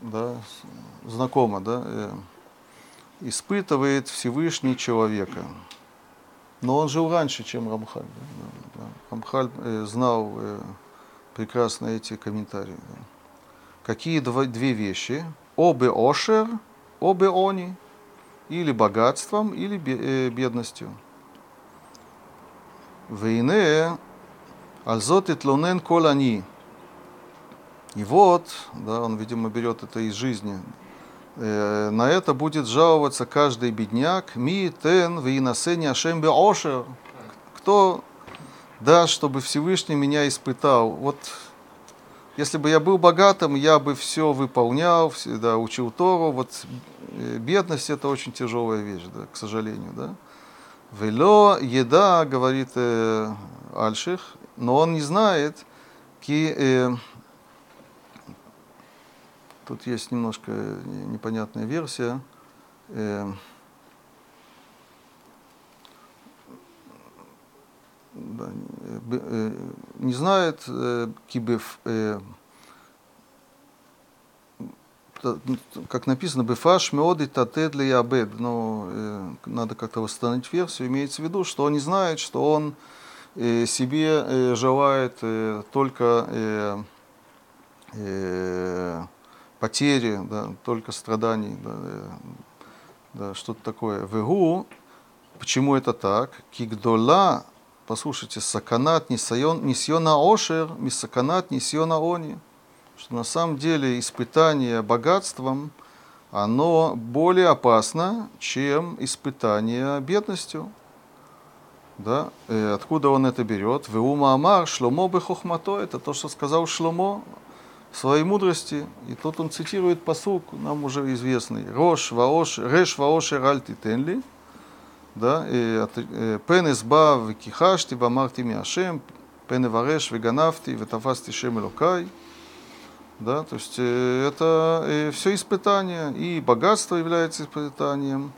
Да, знакомо, да? э, испытывает Всевышний человека. Но он жил раньше, чем Рамхаль. да. Рамхаль э, знал э, прекрасно эти комментарии. да. Какие два, две вещи? Обе ошер, обе они. Или богатством, или бе- э, бедностью. Вейне альзот итлонен кол они. И вот, да, он, видимо, берет это из жизни. Э, на это будет жаловаться каждый бедняк. Ми тен вейнасени ашем ошер. Кто даст, чтобы Всевышний меня испытал? Вот если бы я был богатым, я бы все выполнял, всегда учил Тору. Вот э, бедность это очень тяжелая вещь, да, к сожалению, да. Вело еда, говорит э, Альших, но он не знает, ки, э, тут есть немножко не- непонятная версия. э, э, э, не знает, э, кибев, э, как написано, бефаш меоди тате для ябед, но э, надо как-то восстановить версию, имеется в виду, что он не знает, что он э, себе э, желает только потери, да, только страданий, да, да, что-то такое. Вегу, почему это так? Кигдола, послушайте, саканат нисайон, нисьона ошер, мисаканат нисьона они. Что на самом деле испытание богатством, оно более опасно, чем испытание бедностью. Да? Э, откуда он это берет? Веума Амар, Шломо бехохмато, это то, что сказал Шломо в своей мудрости. И тут он цитирует посук, нам уже известный. Рош ваош, реш ваошер аль титенли. Да, и от- э, пен изба векихашти, вамарти миашем, пен эвареш веганавти, ветафасти шем элокай. Да, то есть э, это все испытания, и богатство является испытанием,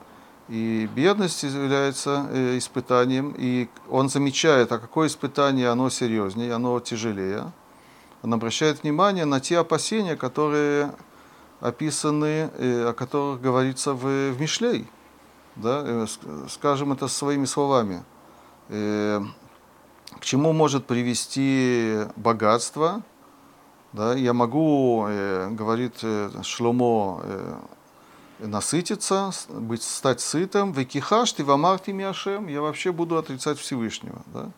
и бедность является э, испытанием, и он замечает, а какое испытание, оно серьезнее, оно тяжелее. Он обращает внимание на те опасения, которые описаны, э, о которых говорится в, в Мишлей. Да, э, ск- скажем это своими словами. Э, К чему может привести богатство? Да, я могу, э, говорит э, Шломо, э, насытиться, быть, стать сытым, векихаш ты вамарти миашем, я вообще буду отрицать Всевышнего. Да?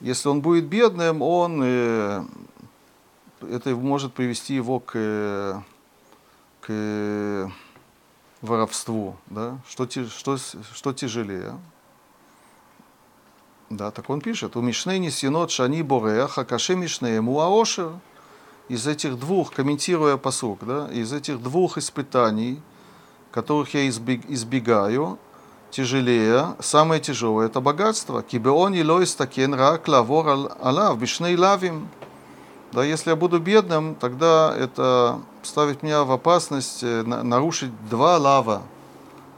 Если он будет бедным, он, э, это может привести его к, э, к воровству. Да? Что, что, что тяжелее? Да, так он пишет. У Мишней несенот шани борех, а каше мишнеему аошер. Из этих двух, комментируя посук, да, из этих двух испытаний, которых я избег- избегаю, тяжелее, самое тяжелое это богатство. Кибеон и лойс такен рак лавор ал- алав, бишней лавим. Да, если я буду бедным, тогда это ставит меня в опасность э, на- нарушить два лава,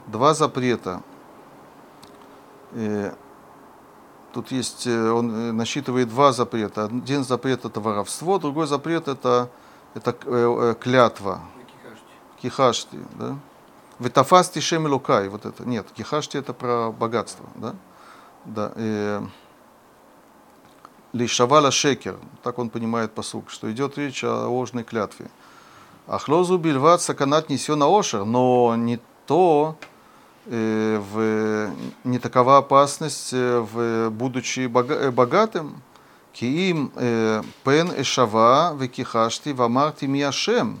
два запрета. Тут есть, э, он э, насчитывает два запрета. Один запрет это воровство, другой запрет это, это э, клятва. Кихашти, да? Ветафасти шемелукай, вот это. Нет, кихашти это про богатство, да? Да. э, Лишавала шекер, так он понимает посук, что идет речь о ложной клятве. Ахлозу бильват саканат несена ошер, но не то, в, не такова опасность, э, в, будучи э, богатым, киим э, пен эшава векихашти вамарти миашем.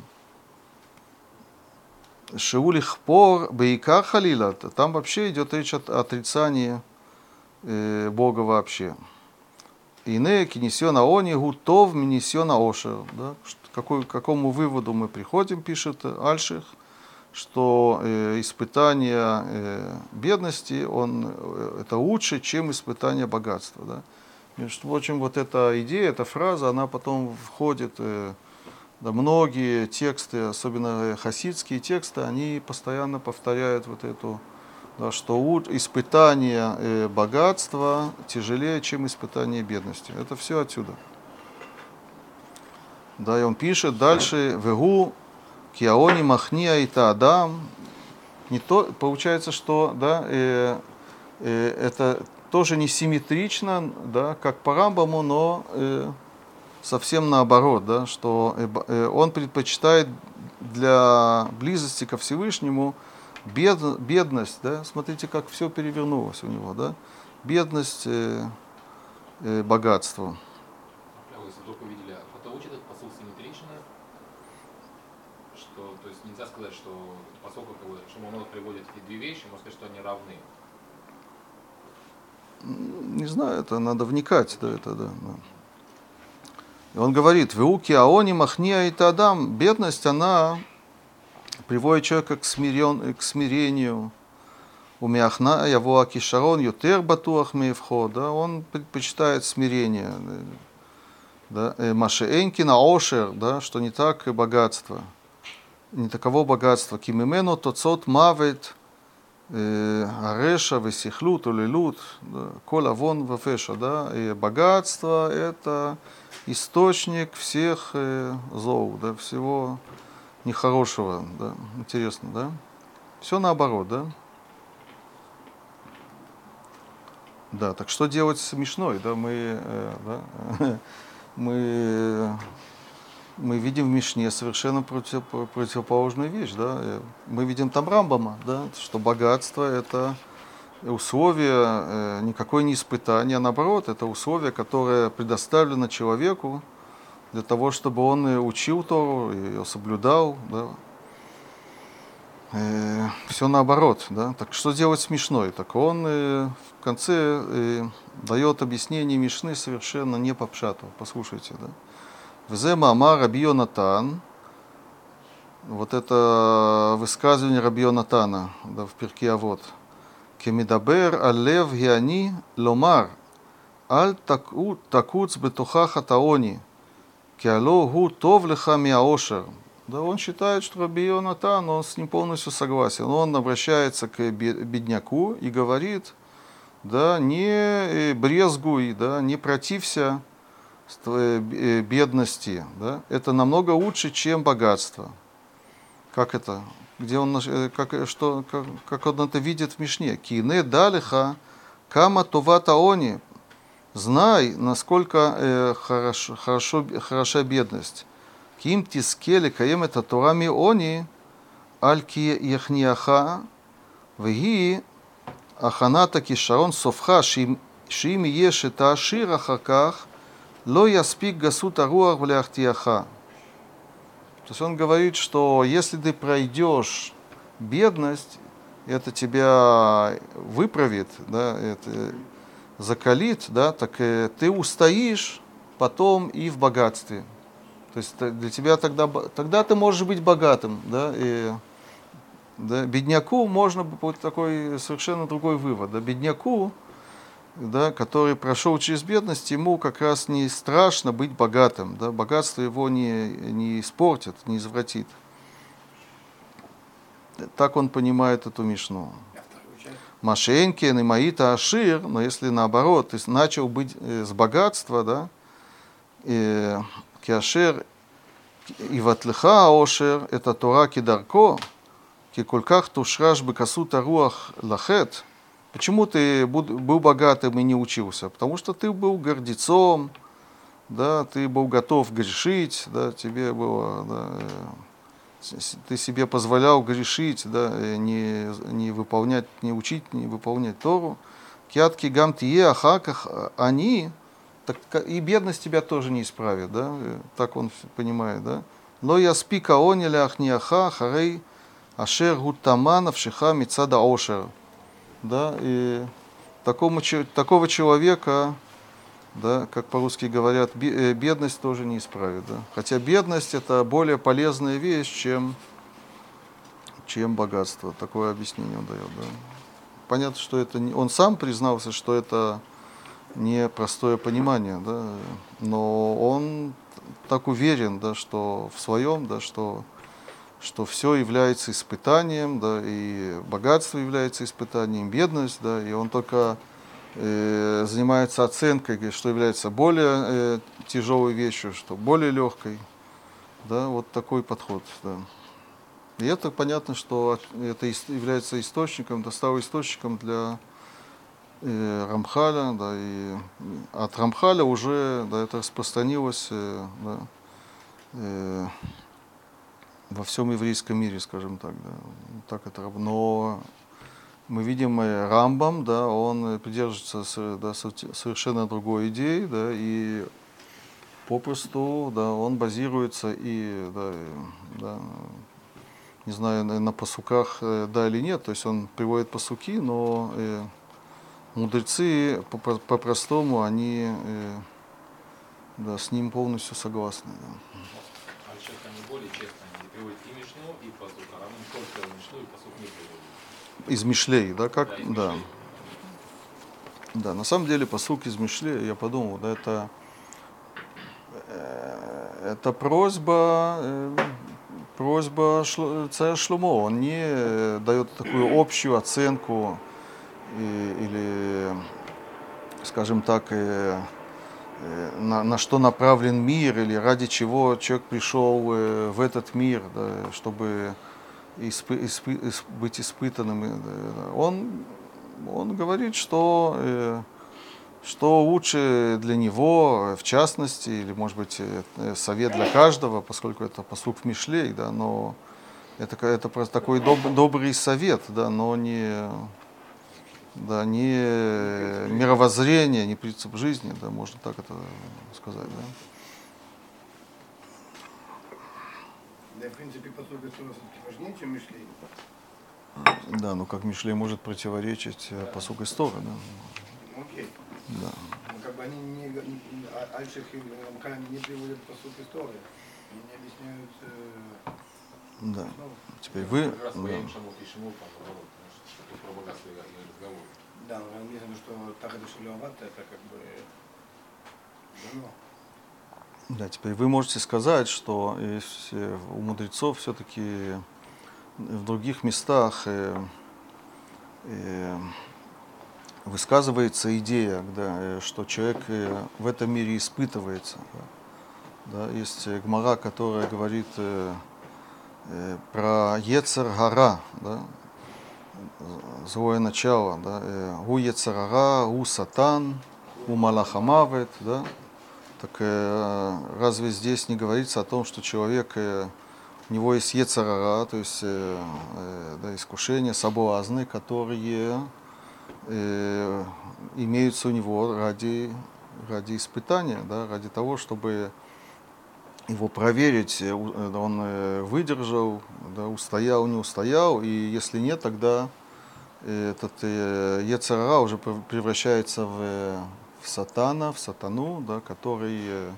Шеулих пор бейкар халила, там вообще идет речь о отрицании э, Бога вообще. Ине кинесена они гутов минесена ошер. Да? Какой, какому выводу мы приходим, пишет Альших, что э, испытание э, бедности он, э, это лучше, чем испытание богатства. Да? Между прочим, вот эта идея, эта фраза, она потом входит, да, многие тексты, особенно хасидские тексты, они постоянно повторяют вот эту, да, что испытание богатства тяжелее, чем испытание бедности. Это все отсюда. Да, и он пишет дальше, «Вегу киаони махния и адам». Не то, получается, что да, э, э, это тоже не симметрично, да, как по Рамбаму, но э, совсем наоборот, да, что э, э, он предпочитает для близости ко Всевышнему бед, бедность, да, смотрите, как все перевернулось у него, да, бедность э, э, богатству. Прямо, Если только увидели, а кто-то учит этот посыл симметрично, что, то есть нельзя сказать, что поскольку как бы, Шимонот приводит эти две вещи, можно сказать, что они равны. Не знаю, это надо вникать, да, это да. да. И он говорит, «Веуки аони махния и тадам». Бедность, она приводит человека к, смирен, к смирению. У мяхна его акишарон ютер батуах мейвхо. Да, он предпочитает смирение. Да, Э, Машеэнки на ошер, да, что не так и богатство. Не таково богатство. Кимимену тоцот мавет э, Ареша, Весихлют, Улилут, да, Кол Авон Вафеша, да, и богатство – это источник всех э, зол, да, всего нехорошего, да, интересно, да. Все наоборот, да. Да, так что делать с Мишной, да, мы, э, да, [LAUGHS] мы, мы видим в Мишне совершенно против, противоположную вещь, да. Э, Мы видим там Рамбама, да, что богатство это условие, э, никакое не испытание, а наоборот, это условие, которое предоставлено человеку для того, чтобы он э, учил Тору, ее соблюдал, да. все наоборот, да. Так что делать с Мишной? Так он э, в конце э, дает объяснение Мишны совершенно не по пшату. Послушайте, да. Взема Амар Раби Йонатан, вот это высказывание Раби Йонатана да, в перке Авод. Кемидабер алев гиани ломар, аль таку- такуц бетухах атаони, киало гу тов леха миаошер. Да, он считает, что Раби Йонатан, он с ним полностью согласен. Он обращается к бе- бедняку и говорит, да, не э, брезгуй, да, не протився Э, бедности, да, это намного лучше, чем богатство. Как это? Где он, э, как, э, что, как, как он это видит в Мишне? Кине далиха кама туватаони. Знай, насколько э, хорошо, хорошо, хороша бедность. Ким тискели каем это турами они, альки яхниаха, вги аханата кишарон софха, шим еш это ашир ахаках, Ло я яспик гасут аруах вляхтияха. То есть он говорит, что если ты пройдешь бедность, это тебя выправит, да, это закалит, да, так э, ты устоишь потом и в богатстве. То есть для тебя тогда, тогда ты можешь быть богатым, да, и да, бедняку можно будет такой совершенно другой вывод. Да, бедняку да, который прошел через бедность, ему как раз не страшно быть богатым. Да, богатство его не, не испортит, не извратит. Так он понимает эту мишну. Машенькин и Маита Ашир, но если наоборот, ты начал быть э, с богатства, да, и Киашер и Ватлиха Ошер, это Тора Кидарко, Кикульках Тушраш Бекасута Руах Лахет. Почему ты был богатым и не учился? Потому что ты был гордецом, да, ты был готов грешить, да, тебе было, да, э, ты себе позволял грешить, да, э, не, не выполнять, не учить, не выполнять Тору. Кятки гамтие ахаках, а они, так и бедность тебя тоже не исправит, да, э, так он понимает, да. Но я спика ониля ахниаха харей ашер гутама навшиха мицада ошер. Да, и такому, такого человека, да, как по-русски говорят, э, бедность тоже не исправит. Да. Хотя бедность это более полезная вещь, чем, чем богатство. Такое объяснение он дает. Да. Понятно, что это не... он сам признался, что это не простое понимание, да, но он так уверен, да, что в своем, да, что, что все является испытанием, да, и богатство является испытанием, бедность, да, и он только э, занимается оценкой, что является более э, тяжелой вещью, что более легкой, да, вот такой подход, да. И это понятно, что это является источником, да, источником для э, Рамхаля, да, и от Рамхаля уже да, это распространилось э, да, э, во всем еврейском мире, скажем так. Да, так это, но мы видим э, Рамбам, да, он придерживается да, совершенно другой идеи, да, и попросту, да, он базируется и, да, да, не знаю, на, посуках, э, да или нет, то есть он приводит посуки, но э, мудрецы по-простому, они э, да, с ним полностью согласны. Да. А сейчас они более честно, они приводят и Мишну, и посук, а равно только Мишну и посук не приводят. Из Мишлей, да, как? Да, да. На самом деле посук из Мишлей, я подумал, да, это э, это просьба, э, просьба царя Шлумо. Он не э, дает такую общую оценку или, скажем так, на, на что направлен мир или ради чего человек пришел в этот мир, да, чтобы испы- испы- ис- быть испытанным. э. Он, он говорит, что, э, что лучше для него, в частности, или, может быть, э, э, совет для каждого, поскольку это послуг в Мишлей, да, но это, это просто такой доб- добрый совет, да, но не, да, не мировоззрение, не принцип жизни, да, можно так это сказать. Да. Да, в принципе, посуд Чем Мишлей. Да, ну как Мишлей может противоречить э, посук истории, да. Ну, Окей. да. Ну, как бы они не, не а- Альших и Рамками не приводят посуд истории. Они не объясняют э, Да. основу. Теперь вы, раз да. Шамот и Шимон, наоборот, что тут про богатство и и разговор. Да, но написано, что так это Шилевата, это как бы дано. Да, теперь вы можете сказать, что если у мудрецов все-таки в других местах э, э, высказывается идея, да, э, что человек в этом мире испытывается. Да. Есть Гмара, которая говорит э, э, про Ецер Гара, да, злое начало, да, э, у Ецерара, у Сатан, у Малахамавет, да, так э, разве здесь не говорится о том, что человек, э, у него есть ецарара, то есть э, э, да, искушения, соблазны, которые э, имеются у него ради, ради испытания, да, ради того, чтобы его проверить, он выдержал, да, устоял, не устоял, и если нет, тогда этот Ецарара уже прев- превращается в, в сатана, в сатану, да, который,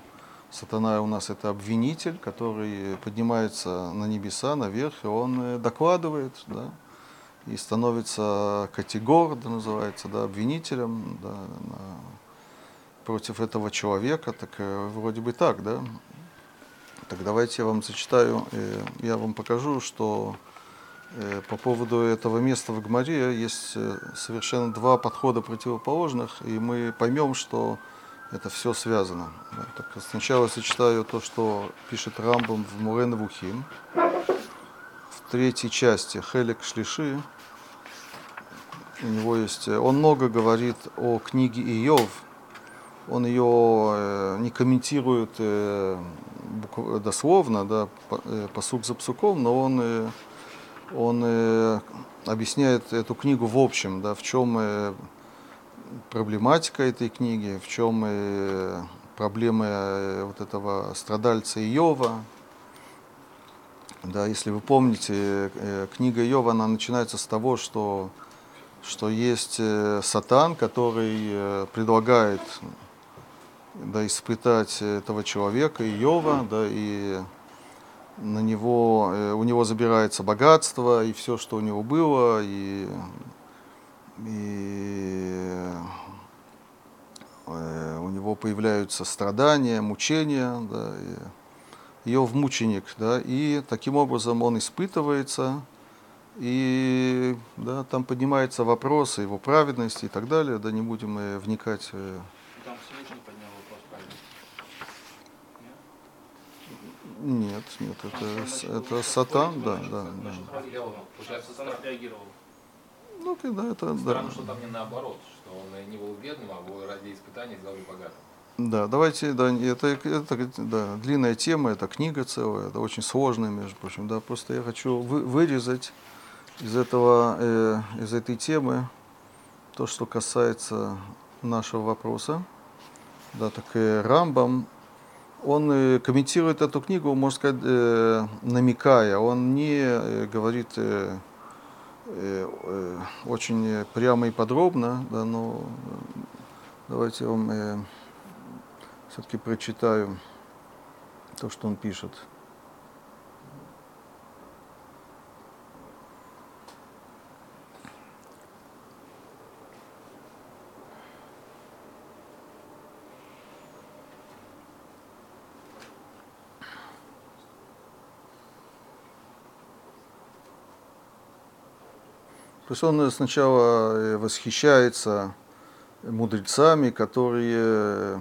сатана у нас это обвинитель, который поднимается на небеса, наверх, и он э, докладывает, да, и становится категор, да, называется, да, обвинителем да, на- против этого человека, так э, вроде бы так, да. Так давайте я вам зачитаю, э, я вам покажу, что По поводу этого места в Гмаре есть совершенно два подхода противоположных, и мы поймем, что это все связано. Так, сначала сочетаю то, что пишет Рамбам в Мурен Вухим. В третьей части Хелек Шлиши. У него есть, э, он много говорит о книге Иов. Он ее э, не комментирует э, дословно, да, по- посук за псуком, но он он объясняет эту книгу в общем, да, в чем проблематика этой книги, в чем э, проблемы э, вот этого страдальца Иова. Да, если вы помните, э, книга Иова, она начинается с того, что, что есть сатан, который предлагает да, испытать этого человека, Иова, да, и на него, у него забирается богатство и все, что у него было, и, и э, у него появляются страдания, мучения, да, и Иов мученик, да, и таким образом он испытывается, и да, там поднимаются вопросы его праведности и так далее, да не будем мы вникать. э, Там Всевышний поднял вопрос правильно. Нет, нет, это, это сатан, да, да, да. Получается, Э, отреагировал. Ну, когда это, да. странно, что там не наоборот, что он не был бедным, а его ради испытаний сделали богатым. Да, давайте, да, это, это да, длинная тема, это книга целая, это очень сложная, между прочим, да, просто я хочу вы- вырезать из этого, э, из этой темы то, что касается нашего вопроса. Да, так э, Рамбам, он э, комментирует эту книгу, можно сказать, э, намекая, он не э, говорит э, очень э, прямо и подробно, да, но э, давайте я вам э, все-таки прочитаю то, что он пишет. Есть он сначала э, восхищается мудрецами, которые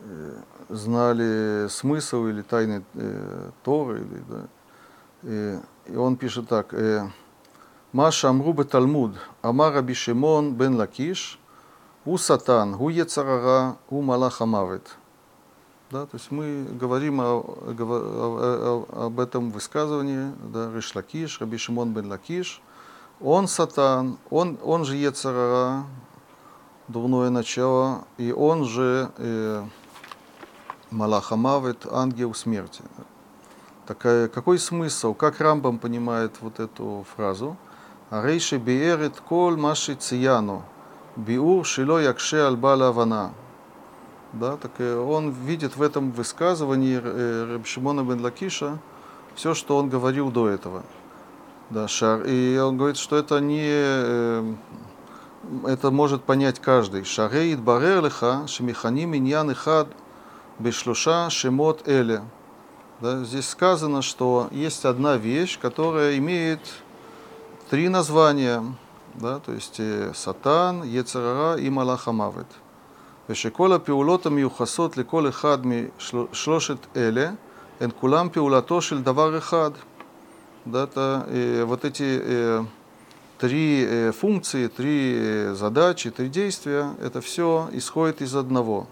э, знали смысл или тайны э, Торы. Или, да. и, и он пишет так. э, Маша Амрубе Талмуд, Амар Раби Шимон бен Лакиш, у Сатан, у Ецарара, у Малах Амавет. Да, то есть мы говорим о- о- об этом высказывании, да, Риш Раби Шимон бен Лакиш. Он сатан, он, он же Ецарара, дурное начало, и он же э, Малахамавит, ангел смерти. Такая, какой смысл? Как Рамбам понимает вот эту фразу? Арейши биерет кол маши цияну, биур шило якше альбала вана. Да, так э, он видит в этом высказывании э, Раб Шимона бен Лакиша все, что он говорил до этого. Да, шар. И он говорит, что это не... э, Это может понять каждый. Шарейт барер леха, шемиханим иньян ихад бешлуша шемот эле. Да, здесь сказано, что есть одна вещь, которая имеет три названия. Да, то есть э, Сатан, Ецерара и Малахамавет. ושכל הפעולות המיוחסות לכל אחד משלושת אלה הן כולם פעולתו של דבר אחד. Да, это, э, вот эти э, три э, функции, три э, задачи, три действия, это все исходит из одного.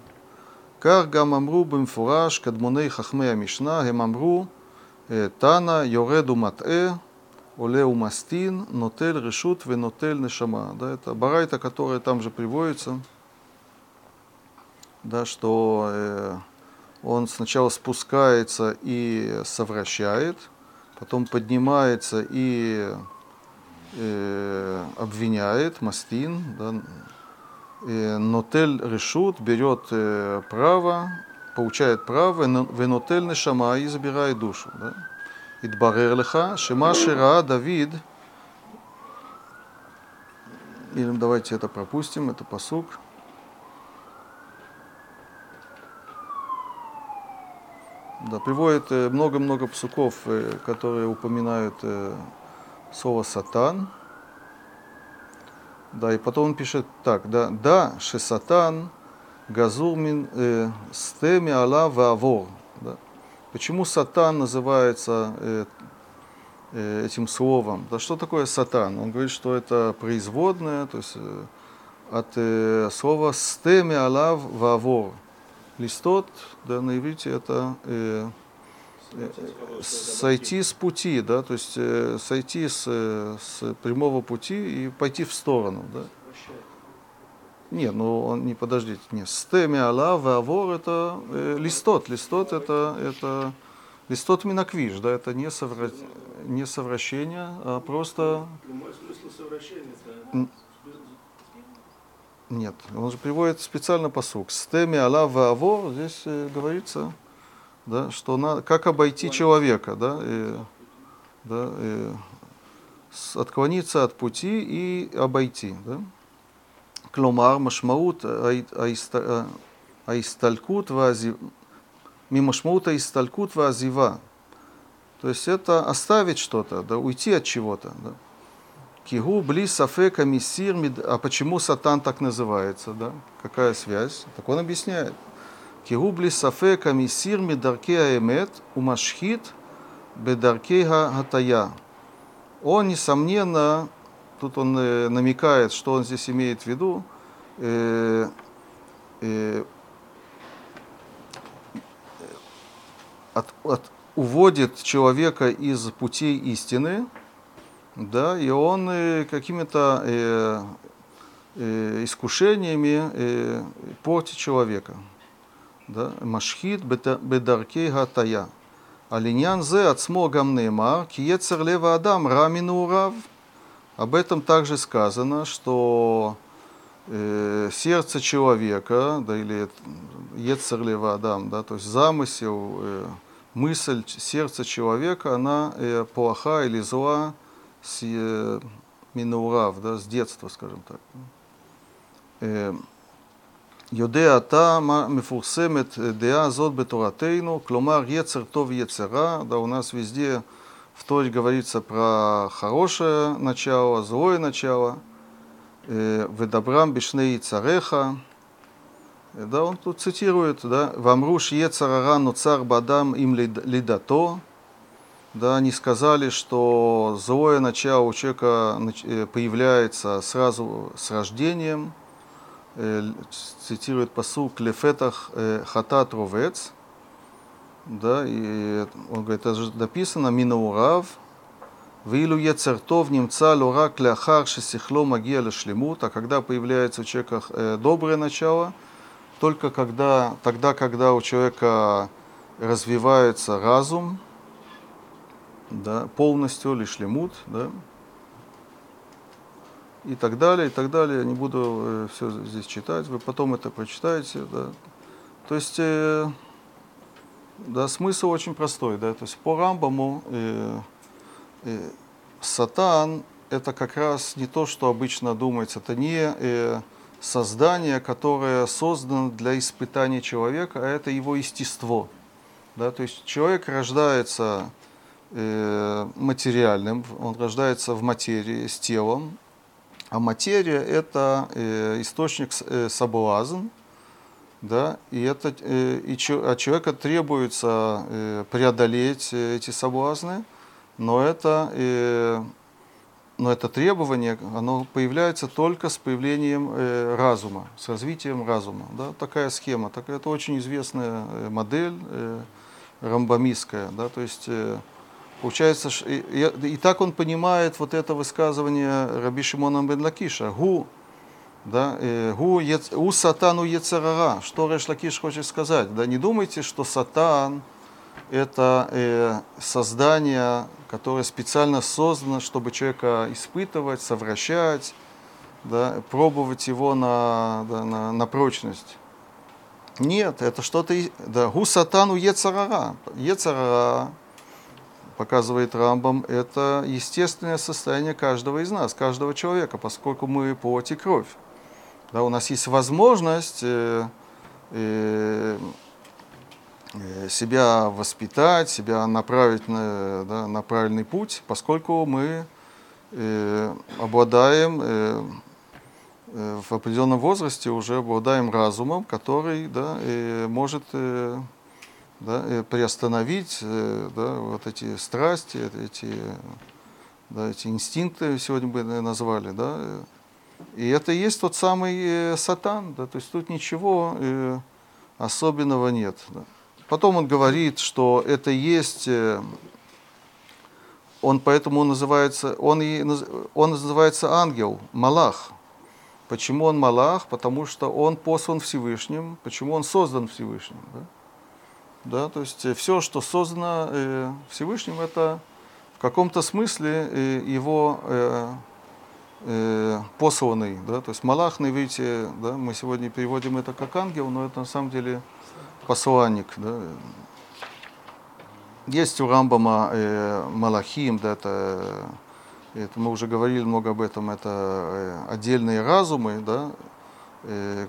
כך גם אמרו במפורש קדמוני חכמי המשנה, הם אמרו אה, תנא יורד ומטעה, עולה ומסטין, נוטל רשות ונוטל нешама. Да, это барайта, которая там же приводится, да, что э, он сначала спускается и совращает, потом поднимается и э, обвиняет, мастин, да, э, нотель решут, берет э, право, получает право, венотель шама и забирает душу. Да. Идбарер леха, шема Давид, или давайте это пропустим, это посук. Да, приводит э, много-много псуков, э, которые упоминают э, слово сатан. Да, и потом он пишет так, да, да, ше сатан газур мин э, стеми ала вавор. Да. Почему сатан называется э, э, этим словом? Да что такое сатан? Он говорит, что это производное, то есть э, от э, слова стеми алав вавор. Листот, да, на иврите это э, э, сойти с пути, да, то есть э, сойти с, э, с прямого пути и пойти в сторону, да. Нет, ну он не подождите, не стеми ала вавор это э, листот, листот это это листот минаквиш, да, это не, совра... не совращение, а просто Прямой смысл совращения М. Нет, он же приводит специально посук. С теми Алла Ваво, здесь э, говорится, да, что на, как обойти человека, да, и, да, и отклониться от пути и обойти. Да? Кломар машмаут аисталькут мимашмаута э, аисталькут вазива. То есть это оставить что-то, да, уйти от чего-то. Да? Кигу бли сафека миссир А почему сатан так называется? Да? Какая связь? Так он объясняет. Кигу бли сафека миссир мидарке аэмет умашхит бедарке гатая. Он, несомненно, тут он э, намекает, что он здесь имеет в виду, э, э, от- от- уводит человека из путей истины, да, и он э, какими-то э, э, искушениями портит человека. Да? Машхит бедаркей гатая. Алиньян зе ацмо гамнеймар, киецер лева адам рамину урав. Об этом также сказано, что э, сердце человека, да, или ецер лева адам, да, то есть замысел, э, мысль сердца человека, она э, плоха или зла с э, минурав, да, с детства, скажем так. Э, יודע אתה מה מפורסמת דעה הזאת בתורתנו, כלומר יצר טוב יצר רע, да, у нас везде в Торе говорится про хорошее начало, злое начало, э, «Ведобрам бишней цареха», Э, да, он тут цитирует, да, «Вамруш ецарара нуцар бадам им лид- лидато», да, они сказали, что злое начало у человека э, появляется сразу с рождением, э, цитирует посук «Лефетах э, хатат ровец», да, и он говорит, это же написано «Минаурав», «Вилу ецертов немца лорак ляхар шесихло магия лешлемут», а когда появляется у человека доброе начало, только когда, тогда, когда у человека развивается разум, да, полностью лишлемут, да, и так далее, и так далее. Я не буду все здесь читать, вы потом это прочитаете. Да. То есть, э, да, смысл очень простой. Да. То есть по Рамбаму э, э, сатан это как раз не то, что обычно думается, это не э, создание, которое создано для испытания человека, а это его естество. Да. То есть человек рождается э, материальным, он рождается в материи, с телом, а материя – это э, источник э, соблазн, да, и это э, и от человека требуется э, преодолеть э, эти соблазны, но это, э, но это требование, оно появляется только с появлением э, разума, с развитием разума. Да, такая схема, так, это очень известная э, модель э, рамбамистская, да, то есть э, Получается, и, так он понимает вот это высказывание Раби Шимона бен Лакиша. Гу, да, э, гу, ец- у сатану ецерара. Что Реш Лакиш хочет сказать? Да, не думайте, что сатан это э, создание, которое специально создано, чтобы человека испытывать, совращать, да, пробовать его на, да, на, на прочность. Нет, это что-то, да, гу сатану ецарара. Ецарара, показывает Рамбам, это естественное состояние каждого из нас, каждого человека, поскольку мы плоть и кровь. Да, у нас есть возможность э, э, э, себя воспитать, себя направить на, да, на правильный путь, поскольку мы э, обладаем э, э, в определенном возрасте уже обладаем разумом, который да, э, может э, да, э, приостановить э, да, вот эти страсти, э, эти, да, эти инстинкты, сегодня бы назвали. Да, и это и есть тот самый сатан, да, то есть тут ничего особенного нет. Да. Потом он говорит, что это есть, он поэтому называется, он, и, он называется ангел, малах. Почему он малах? Потому что он послан Всевышним. Почему он создан Всевышним? Да? Да, то есть все, что создано э, Всевышним, это в каком-то смысле э, его э, э, посланный. Да? То есть Малах на иврите, да, мы сегодня переводим это как ангел, но это на самом деле посланник. Да? есть у Рамбама э, Малахим, да, это, это мы уже говорили много об этом, это э, отдельные разумы, да, э,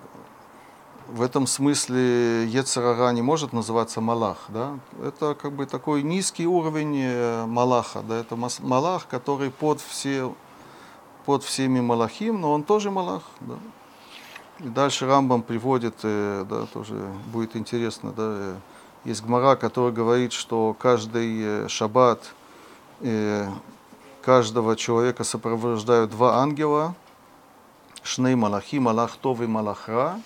в этом смысле Ецарара не может называться Малах, да, это как бы такой низкий уровень э, Малаха, да, это Малах, который под все, под всеми Малахим, но он тоже Малах, да. И дальше Рамбам приводит, э, да, тоже будет интересно, да, э, есть гмара, который говорит, что каждый шаббат каждого человека сопровождают два ангела, Шней Малахи, Малах Тов и Малах Ра.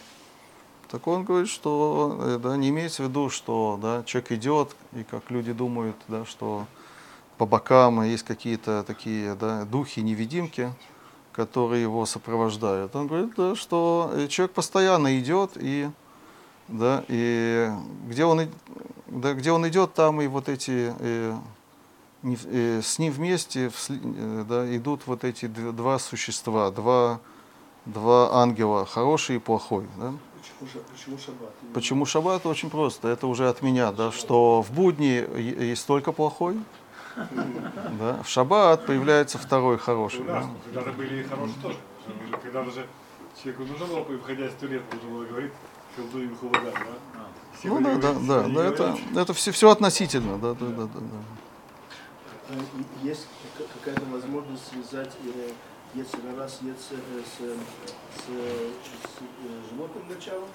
Так он говорит, что э, да, не имеется в виду, что да, человек идет, и как люди думают, да, что по бокам есть какие-то такие да, духи-невидимки, которые его сопровождают. Он говорит, да, что э, человек постоянно идет, и, да, и где, он, и- да, где он идет, там и вот эти в- э, с ним вместе да, идут вот эти два существа, два, два ангела, хороший и плохой. Да? Почему, почему шаббат? Почему шаббат? Очень просто. Это уже от меня, да, что в будни есть только плохой, да, в шаббат появляется второй хороший. Да. когда-то были и хорошие тоже. Когда даже человеку нужно было, выходя из туалета, нужно было говорить «Хилду им хулага», да? Ну да, да, да, да, это, это все, все относительно, да, да, да, да, и Есть ка- какая-то возможность связать э, Ецерара с, Ец- э, с, э, с, э, с, животным началом?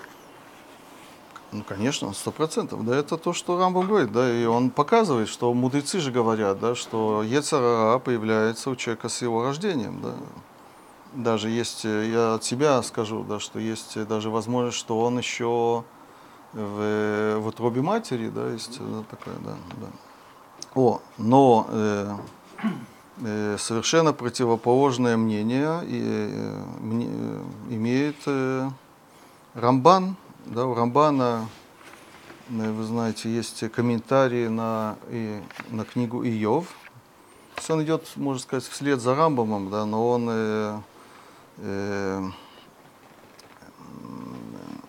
Ну, конечно, сто процентов. Да, это то, что Рамбам говорит, да, и он показывает, что мудрецы же говорят, да, что Ецарара появляется у человека с его рождением, да. Даже есть, я от себя скажу, да, что есть даже возможность, что он еще в, в утробе матери, да, есть э, такое, да, да. О, но э, совершенно противоположное мнение и, э, э, имеет э, Рамбан, да, у Рамбана, э, вы знаете, есть комментарии на, и, на книгу Иов. Он идет, можно сказать, вслед за Рамбамом, да, но он э, э,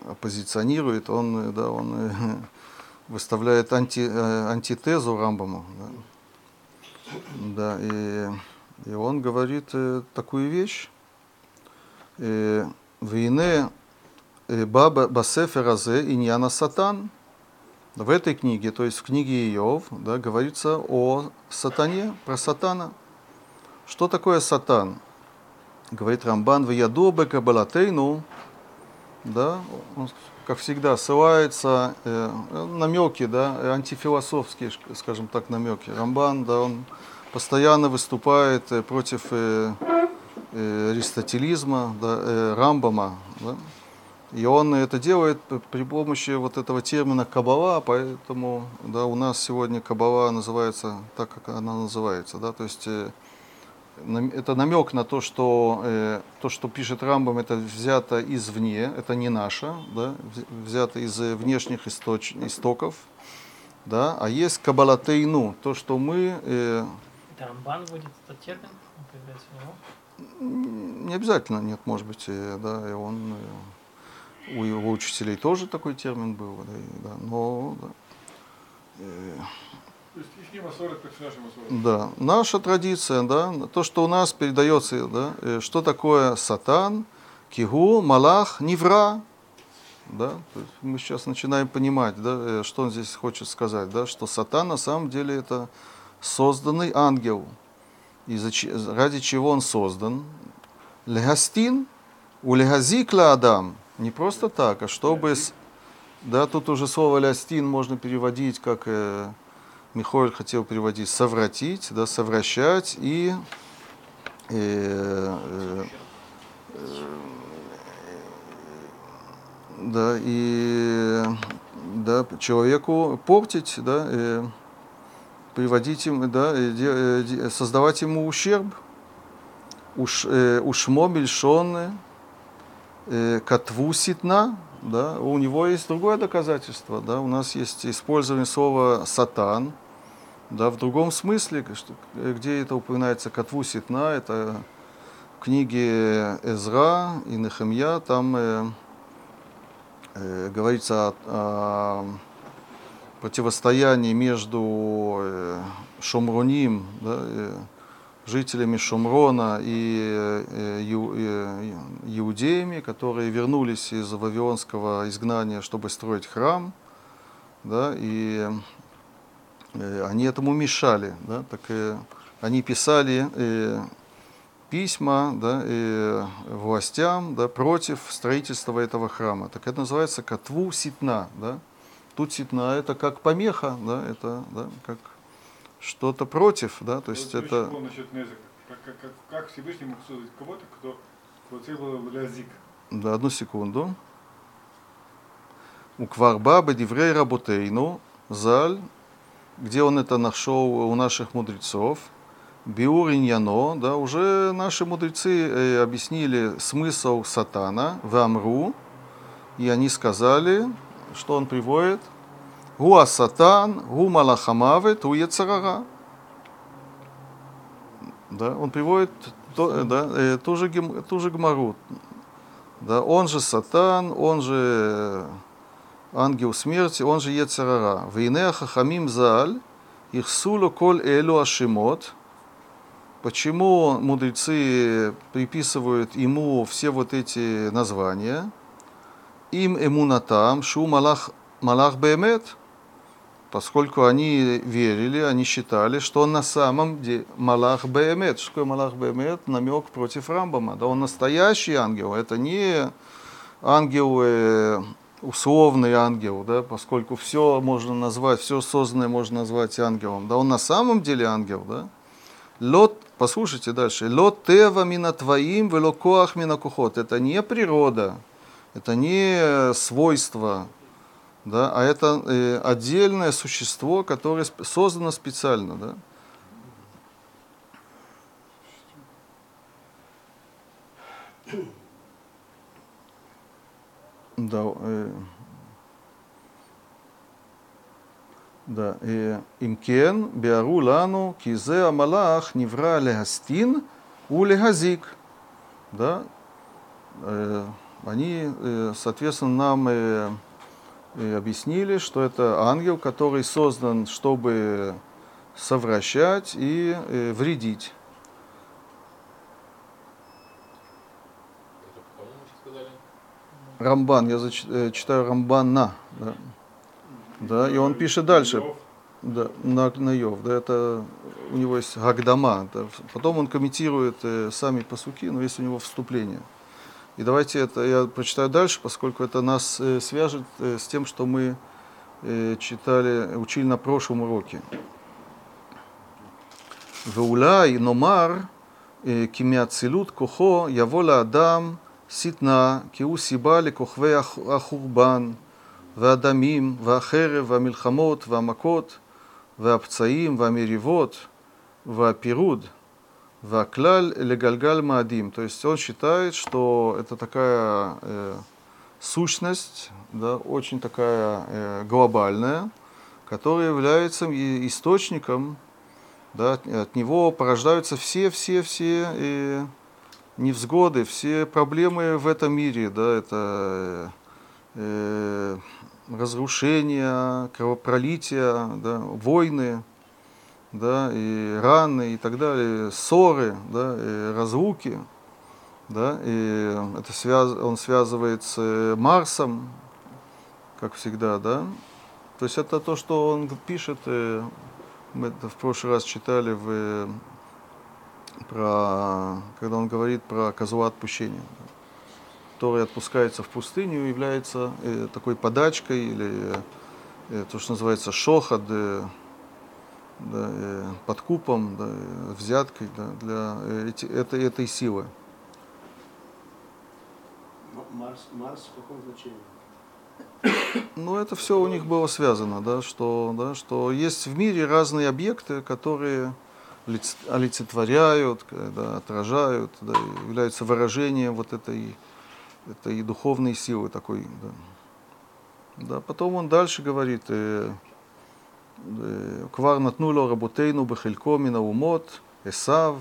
оппозиционирует, он, э, да, он э, [LAUGHS] выставляет анти, э, антитезу Рамбаму. Да, да и, и он говорит э, такую вещь. Э, Войны э, Баба Басефер Азе Иньяна Сатан. В этой книге, то есть в книге Иов, да, говорится о сатане, про сатана. Что такое сатан? Говорит Рамбан, в Ядобе Кабалатейну, да, он, как всегда, ссылается э, намеки, да, э, антифилософские, скажем так, намеки. Рамбан, да, он постоянно выступает э, против э, э, аристотелизма, да, э, Рамбама, да. И он это делает при помощи вот этого термина кабала, поэтому да, у нас сегодня кабала называется так, как она называется. Да? То есть э, это намек на то, что э, то, что пишет Рамбам, это взято извне, это не наше, да? вз- взято из э, внешних источ- истоков. Да? А есть кабалатейну, то, что мы э, Это Рамбан вводит этот термин, появляется у него. Не обязательно, нет, может быть, э, да, и он, э, у его учителей тоже такой термин был, да, и, да, но, да. Э, То есть их не масорят, как наши масорят. Да, наша традиция, да, то, что у нас передается, да, э, что такое сатан, кигу, малах, невра, да, мы сейчас начинаем понимать, да, э, что он здесь хочет сказать, да, что сатан на самом деле это созданный ангел, и ради чего он создан, легастин, у легазикла адам, не просто так, а чтобы, да, тут уже слово лястин можно переводить как Михаил хотел переводить совратить, да, совращать и э, э, э, да, и да, человеку портить, да, э, приводить им, да, э, э, создавать ему ущерб. Уш, э, ушмо бельшоны, э, котву ситна, да, у него есть другое доказательство, да, у нас есть использование слова сатан, да, в другом смысле, что- э, где это упоминается котву ситна, это в книге Эзра и Нехемья, там э, э, говорится о, о противостояние между э, Шумроним, да, э, жителями Шумрона и э, э, иудеями, которые вернулись из вавилонского изгнания, чтобы строить храм, да, и они этому мешали, да, так э, они писали э, письма да, э, властям да, против строительства этого храма. Так это называется котву ситна. Да? Тут ситна это как помеха, да, это да, как что-то против, да, то есть Вот это... насчет Незека. Как, как, как, как Всевышний мог создать кого-то, кто, был лязик? Да, одну секунду. У Кварба Бедиврей Работейну, Заль, где он это нашел у наших мудрецов, Биур Иньяно, да, уже наши мудрецы э, объяснили смысл сатана в Амру, и они сказали, что он приводит, Гуа сатан, гу малахамавет, у Ецарара. Да, он приводит то, э, да, э, ту, же, ту же гмару. Да, он же сатан, он же ангел смерти, он же Ецарара. Вейне хахамим заль, их суло коль элю ашимот. Почему мудрецы приписывают ему все вот эти названия? Им эмунатам, шу малах, малах бемет, поскольку они верили, они считали, что он на самом деле Малах Беемет. Что такое Малах Беемет? Намек против Рамбама. Да он настоящий ангел, это не ангел, условный ангел, да, поскольку все можно назвать, все созданное можно назвать ангелом. Да он на самом деле ангел, да. Лот, послушайте дальше. Лот тева мина твоим, вело коах мина кухот. Это не природа, это не свойство, да, а это э, отдельное существо, которое создано специально, да. Да, э, да, э, имкен биару лану кизе амалах невра лехастин у лехазик. Да, э, они, э, соответственно, нам э, э, объяснили, что это ангел, который создан, чтобы совращать и э, вредить. Это по-моему сейчас сказали. Рамбан, я зач, э, читаю Рамбана, да. да, и он пишет дальше, да, на, на Йов, да, это у него есть Гагдама, да, потом он комментирует э, сами посуки, но есть у него вступление. И давайте это я прочитаю дальше, поскольку это нас э, свяжет э, с тем, что мы э, читали, учили на прошлом уроке. Веуляй номар э, кимиацилют Кухо, явола адам שטנה, כי הוא סיבה לכוכבי הח- החורבן והדמים והחרב והמלחמות והמכות והפצעים והמריבות והפירוד והכלל לגלגל מאדים. То есть он считает, что это такая э, сущность, да, очень такая э, глобальная, которая является и- источником да, от, от него порождаются все-все-все э, невзгоды, все проблемы в этом мире, да, это э, разрушения, кровопролития, да, войны, да, и раны и так далее, ссоры, да, и разлуки, да, и это связ, он связывает с э, Марсом, как всегда, да. То есть это то, что он пишет, э, мы это в прошлый раз читали в, э, про, когда он говорит про козла отпущения, который отпускается в пустыню, является э, такой подачкой или э, то, что называется шохад, э, да, э, подкупом, да, э, взяткой да, для э, эти- этой, этой силы. Марс, Марс в каком значении? Ну, это все у них было связано, да, что, да, что есть в мире разные объекты, которые олицетворяют, э, да, отражают, да, являются выражением вот этой, этой духовной силы такой. Да. Да, потом он дальше говорит, э, э, «Квар натнуло работейну бехелько мина умот, Эсав,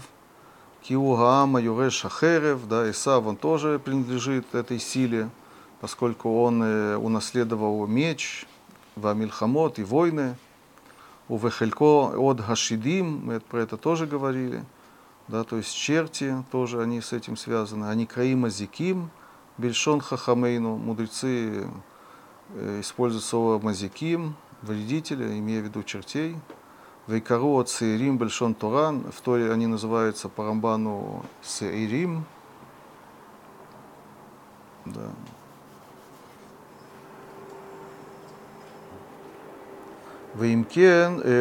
киу гаама юреш ахерев», да, Эсав, он тоже принадлежит этой силе, поскольку он э, унаследовал меч, вамильхамот и войны. У Вехелько от Гашидим, мы про это тоже говорили. Да, то есть черти тоже они с этим связаны. Они Краима Зиким, Бельшон Хахамейну, мудрецы э, используют слово Мазиким, вредителя, имея в виду чертей. Вейкару от Сеирим Бельшон Туран, в Торе они называются по Рамбану Сеирим. Да. ואם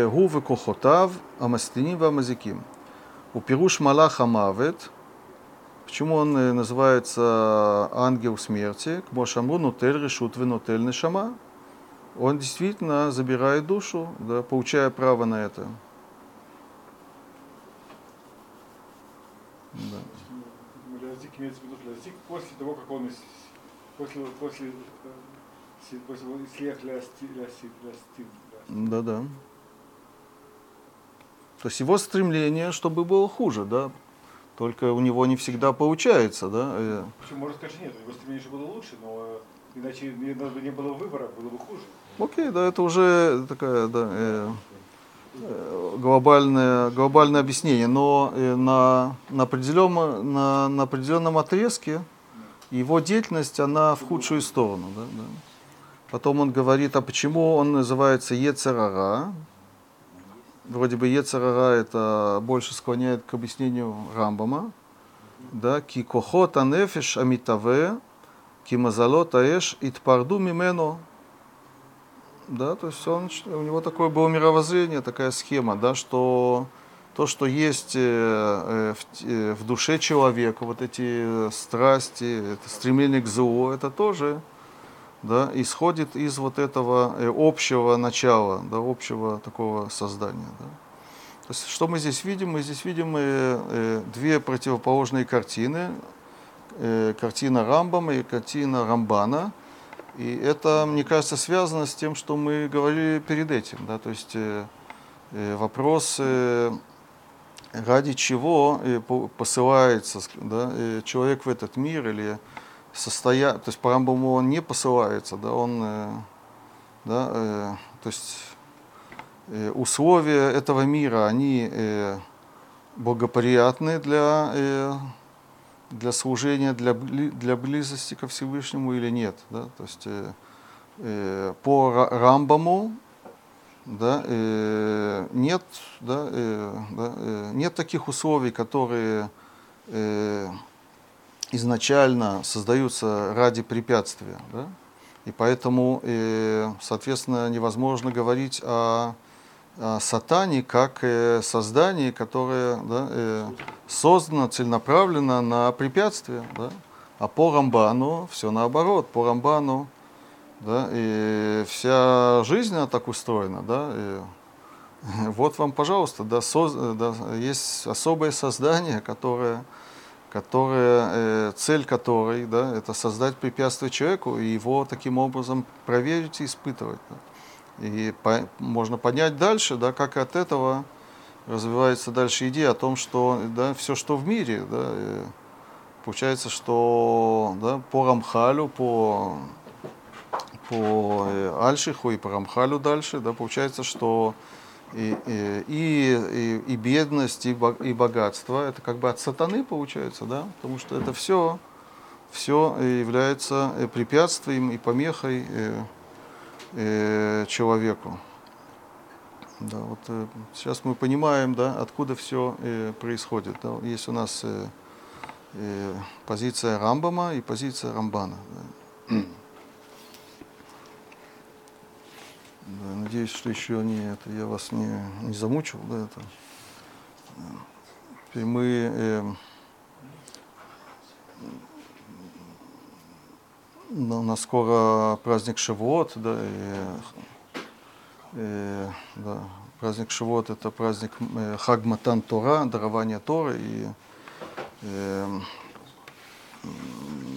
הוא וכוחותיו המסטינים והמזיקים. הוא פירוש מלאך המוות, почему он э, называется ангел смерти, כמו שאמרו, נוטל רשות ונוטל нешама. Он действительно забирает душу, да, получая право на это. Да. Лязик имеется в виду лязик после того, как он из- после, после, э, си- после слех лясти, лясти, лясти, Да, да. То есть его стремление, чтобы было хуже, да. Только у него не всегда получается, да. э, Причем можно сказать, что нет, его стремление, чтобы было лучше, но э, иначе не, не было выбора, было бы хуже. Окей, да, это уже такая, да, э, э, глобальное, глобальное объяснение, но на, на, определенном, на, на определенном отрезке его деятельность, она в худшую сторону. Да, да. Потом он говорит, а почему он называется Ецерара? Вроде бы Ецерара это больше склоняет к объяснению Рамбама. Да, ки кохот анефиш амитаве, ки мазалот аэш итпарду мимено. Да, то есть он, у него такое было мировоззрение, такая схема, да, что то, что есть э, э, э, в душе человека, вот эти страсти, это стремление к злу, это тоже да, исходит из вот этого э, общего начала, да, общего такого создания. Да. То есть, что мы здесь видим? Мы здесь видим э, э, две противоположные картины. Э, картина Рамбама и картина Рамбана. И это, мне кажется, связано с тем, что мы говорили перед этим. Да? То есть э, э, вопрос, э, ради чего по- посылается да, человек в этот мир или состоя... То есть по Рамбаму он не посылается, да, он... э, да, э, то есть э, условия этого мира, они э, благоприятны для, э, для служения, для, для близости ко Всевышнему или нет. Да? То есть э, э, по Ра- Рамбаму да, э, нет, да, э, да, э, нет таких условий, которые э, изначально создаются ради препятствия. Да? И поэтому, э, соответственно, невозможно говорить о, о сатане как э, создании, которое да, э, создано целенаправленно на препятствие. Да? А по Рамбану все наоборот. По Рамбану да, и вся жизнь она так устроена. Да, и [LAUGHS] вот вам, пожалуйста, да, соз- да, есть особое создание, которое которая, э, цель которой да, это создать препятствие человеку и его таким образом проверить и испытывать. да. И по- можно понять дальше, да, как от этого развивается дальше идея о том, что да, все, что в мире, да, э, получается, что да, по Рамхалю, по, по э, Альшиху и по Рамхалю дальше, да, получается, что и, и, и, бедность, и, и богатство, это как бы от сатаны получается, да, потому что это все, все является э, препятствием и помехой э, э, человеку. Да, вот сейчас мы понимаем, да, откуда все происходит. Есть у нас позиция Рамбама и позиция Рамбана. да. Да, надеюсь, что еще не это, я вас не, не замучил, да, это. Мы э, ну, у нас скоро праздник Шивот, да, и, э, да, праздник Шивот это праздник э, Хаг Матан Тора, дарование Торы, и э,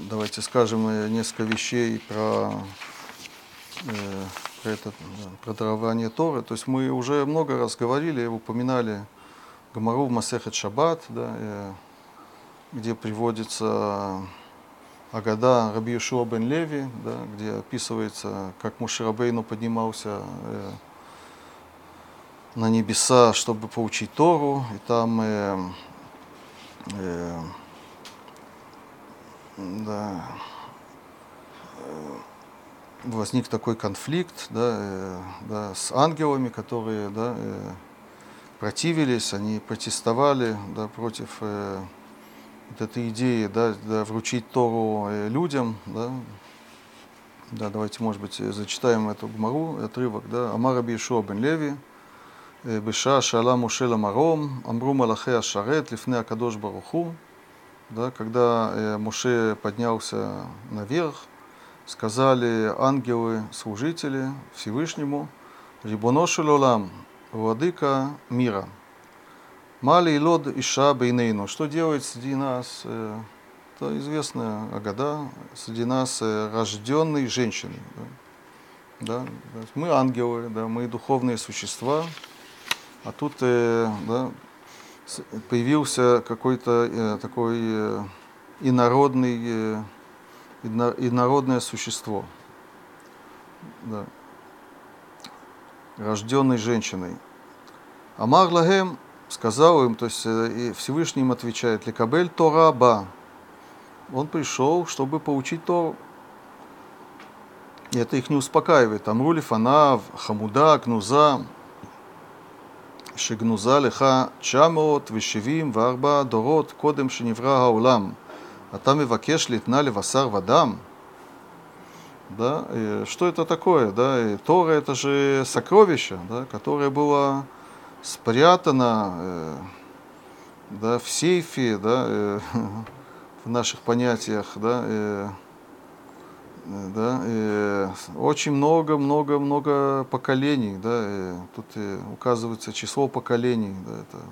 давайте скажем э, несколько вещей про про, это, про дарование Торы. То есть мы уже много раз говорили, упоминали Гамару в Масехет Шаббат, да, э, где приводится Агада Раби Йошуа бен Леви, да, где описывается, как Мушарабейну поднимался э, на небеса, чтобы поучить Тору, и там э, э, да, э, возник такой конфликт да, э, да, с ангелами, которые да, э, противились, они протестовали да, против э, вот этой идеи да, да, вручить Тору э, людям. Да. Да, давайте, может быть, зачитаем эту гмару, отрывок. Да. Амара Бишуа бен Леви, э, Беша Шала Мушела Маром, Амру Малахе Ашарет, Лифне Акадош Баруху. Да, когда э, Муше поднялся наверх, сказали ангелы-служители Всевышнему, Рибоношу лолам, владыка мира, Мали и лод иша бейнейну, что делает среди нас, э, это известная Агада, среди нас э, рожденной женщиной. Да? Да? Мы ангелы, да, мы духовные существа, а тут э, да, появился какой-то такой инородный, ино- инородное существо, да, рожденный женщиной. Амар Лагем сказал им, то есть э, и Всевышний им отвечает, Ликабель Тора Ба. Он пришел, чтобы поучить то. И это их не успокаивает. Амрули Фанав, Хамуда, Кнуза, Шигнуза, Леха, Чамот, Вишевим, Варба, Дорот, Кодем, Шеневра, Гаулам – а там и вакеш литна левасар вадам. Да, и что это такое? Да, и Тора это же сокровище, да, которое было спрятано э, да, в сейфе, да, э, [LAUGHS] в наших понятиях, да, э, да, э, очень много-много-много поколений, да, э, тут э, указывается число поколений, да, это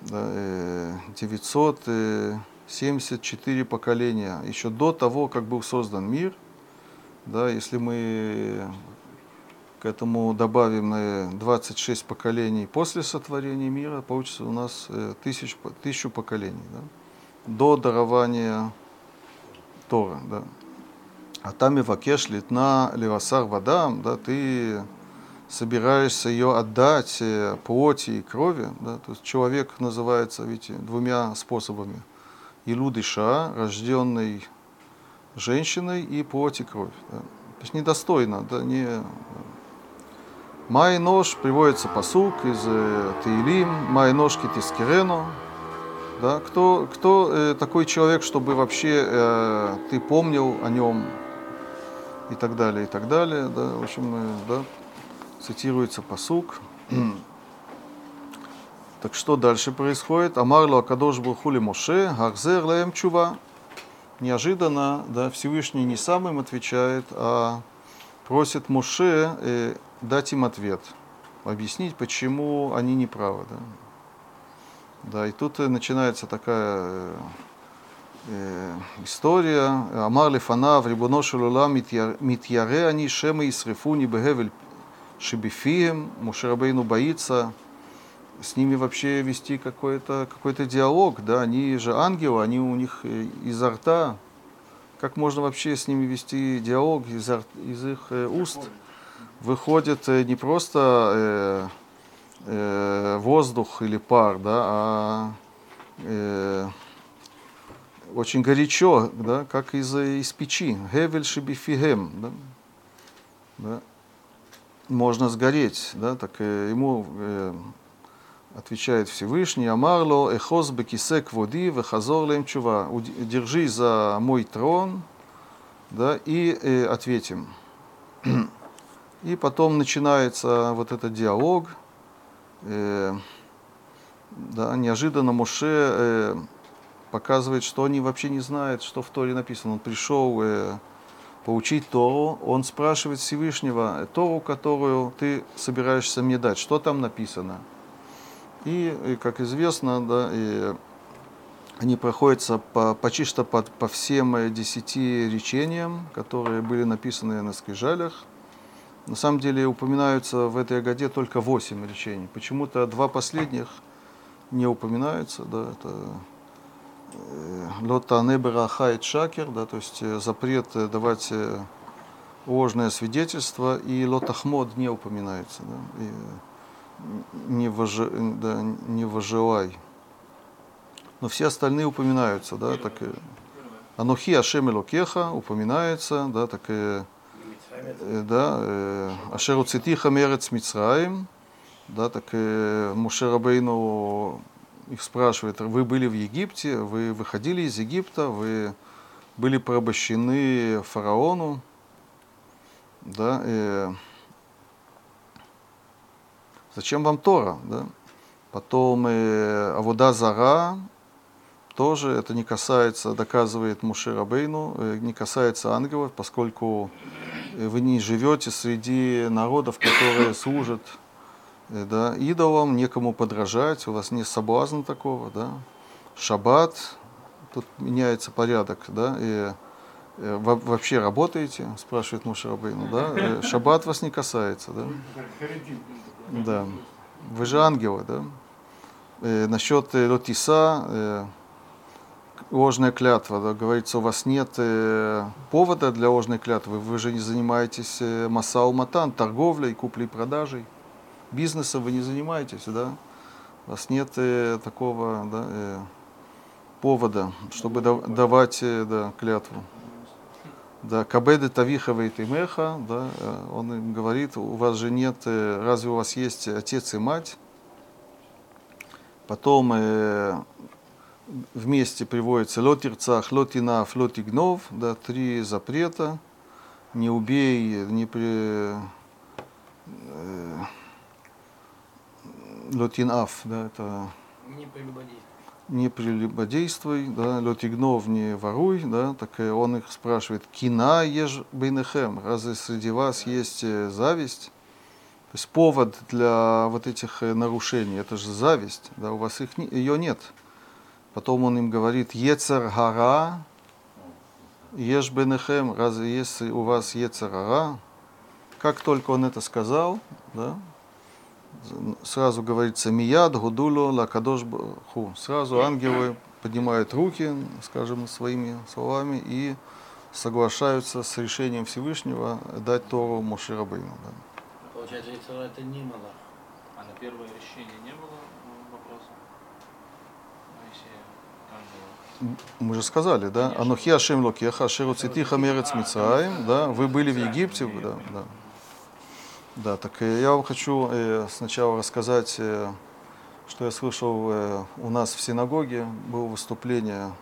да, э, 900, э, 974 поколения, еще до того, как был создан мир, да, если мы к этому добавим э, 26 поколений после сотворения мира, получится у нас э, тысяч, тысячу поколений, да, до дарования Тора, да. А там и вакеш литна левасар вадам, да, ты собираешься ее отдать э, плоти и крови, да, то есть человек называется, видите, двумя способами. Илуд Иша, рожденный женщиной и плоть и кровь. да. То есть недостойно, да, не... Май нож приводится посук из э, Таилим, Май нож китискирену. Да, кто, кто э, такой человек, чтобы вообще э, ты помнил о нем и так далее, и так далее. Да, в общем, э, да, цитируется посук. [CLEARS THROAT] Так что дальше происходит? Амарло Акадош Бурхули Моше, Гарзер Лаем Чува. Неожиданно да, Всевышний не сам им отвечает, а просит Моше э, дать им ответ, объяснить, почему они не правы. Да. Да, и тут э, начинается такая э, э, история. Амар лифанав, рибоно шелула, митьяре они шема и срифуни бегевель шибифием. Мушарабейну боится с ними вообще вести какой-то какой диалог, да, они же ангелы, они у них э, изо рта. Как можно вообще с ними вести диалог из, из их э, уст? Выходит э, не просто э, э, воздух или пар, да, а э, очень горячо, да, как из, из печи. Гевель шибифигем, да, да. Можно сгореть, да, так э, ему э, отвечает Всевышний, Амарло, эхоз бекисек води, вехазор лем чува. Держи за мой трон, да, и э, ответим. И потом начинается вот этот диалог. Э, да, неожиданно Моше э, показывает, что они вообще не знают, что в Торе написано. Он пришел э, поучить Тору, он спрашивает Всевышнего, Тору, которую ты собираешься мне дать, что там написано. И, и, как известно, да, и они проходятся по, почти что по, по всем э, десяти речениям, которые были написаны на скрижалях. На самом деле упоминаются в этой годе только восемь речений. Почему-то два последних не упоминаются. Да, это э, лота небераха шакер, да, то есть э, запрет давать ложное свидетельство, и лотахмод не упоминается, да, и не, вожи, да, не вожелай. Но все остальные упоминаются, да, так э, Анухи Ашем Элокеха упоминается, да, так э, э, да, э, Ашеру Цитиха Мерец Мицраим, да, так э, Муше их спрашивает, вы были в Египте, вы выходили из Египта, вы были порабощены фараону, да, э, зачем вам Тора, да? Потом э, Авода Зара, тоже это не касается, доказывает Муше Рабейну, э, не касается ангелов, поскольку э, вы не живете среди народов, которые служат да, идолам, некому подражать, у вас нет соблазна такого, да. Шаббат, тут меняется порядок, да, и во- вообще работаете, спрашивает Муше Рабейну, да, шаббат вас не касается, да. Да. Вы же ангелы, да? Э, насчет э, Лотиса, э, ложная клятва, да, говорится, у вас нет э, повода для ложной клятвы, вы же не занимаетесь э, масал-матан, торговлей, куплей-продажей, бизнесом вы не занимаетесь, да? У вас нет э, такого да, э, повода, чтобы да- давать э, да, клятву. Да, кабеды тавиха и меха, да, э, он им говорит, у вас же нет, э, разве у вас есть отец и мать? Потом э, вместе приводится лотирцах, лотинав, лотигнов, да, три запрета. Не убей, не при... э, лотинав, да, это Не прелюбодей. Не прелюбодействуй, да, летигнов не воруй, да, так он их спрашивает, кина ешь бейнехем, разве среди вас есть э, зависть? То есть повод для вот этих э, нарушений, это же зависть, да, у вас их, не- ее нет. Потом он им говорит, ецер гара, ешь бенехем, разве если у вас ецер гара? Как только он это сказал, да, сразу говорится мияд, гудулу, лакадош ху. Сразу ангелы поднимают руки, скажем, своими словами и соглашаются с решением Всевышнего дать Тору Моше Рабейну. да. Получается, это не Малах. А на первое решение не было м, вопроса? Ангела? Мы же сказали, да? Анухи Ашем Локеха, Ашеру Цитиха Мерец Мицраим, да? Вы были в Египте, да, да. Да, так э, я вам хочу э, сначала рассказать, э, что я слышал у нас в синагоге, было выступление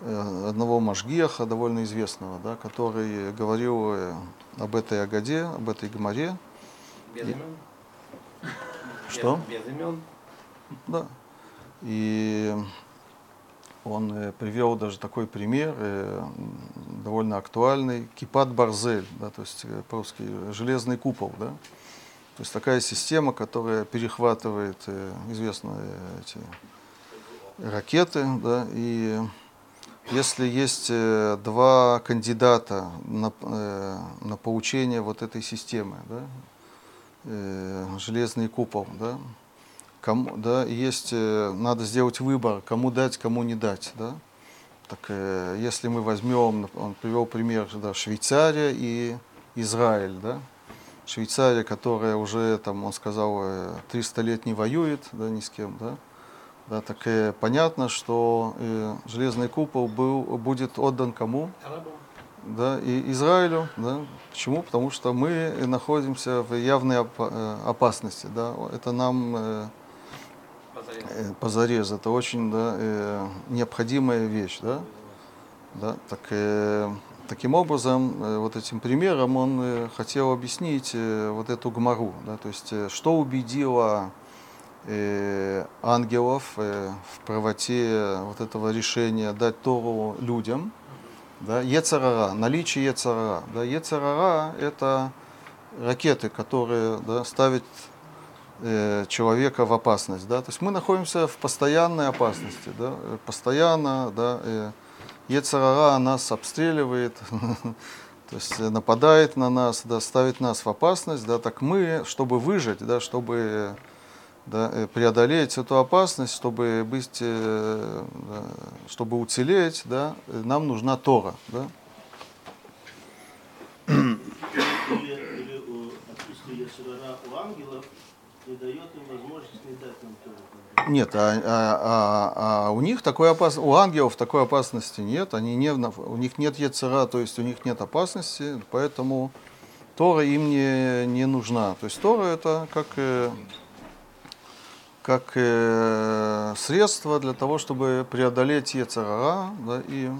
одного Машгиаха, довольно известного, да, который говорил об этой Агаде, об этой Гмаре. Без И- имен? Что? Без, без имен? Да. И он э, привел даже такой пример, э, довольно актуальный, кипат барзель, да, то есть э, по-русски железный купол, да. То есть такая система, которая перехватывает известные эти ракеты, да, и если есть два кандидата на, на получение вот этой системы, да, железный купол, да, кому, да, и есть, э, надо сделать выбор, кому дать, кому не дать, да. Так, э, если мы возьмем, он привел пример, да, Швейцария и Израиль, да. Швейцария, которая уже, там, он сказал, э, 300 лет не воюет, да, ни с кем, да. Да, так э, понятно, что э, железный купол был, будет отдан кому? Да, и Израилю, да. Почему? Потому что мы находимся в явной опа- э, опасности, да. Это нам э, Э, позарез, это очень да, э, необходимая вещь, да. Да, так, э, таким образом, вот этим примером он хотел объяснить вот эту гмару, да, то есть что убедило ангелов в правоте вот этого решения дать Тору людям, да, Ецарара, наличие Ецарара. Да, Ецарара – это ракеты, которые да, ставят человека в опасность. Да? То есть мы находимся в постоянной опасности. Да? э, Постоянно да, э, Ецарара нас обстреливает, [LAUGHS] то есть э, нападает на нас, да, ставит нас в опасность. Да? Так мы, чтобы выжить, да, чтобы да, э, преодолеть эту опасность, чтобы быть, э, да, чтобы уцелеть, да, э, нам нужна Тора, да. Или, или э, отсутствие Яцерара у ангелов Нет, а, а- а- а у них такой опас... у ангелов такой опасности нет, они не, у них нет яцера, то есть у них нет опасности, поэтому Тора им не, не нужна. То есть Тора это как, э, как э, средство для того, чтобы преодолеть яцерара, да, и,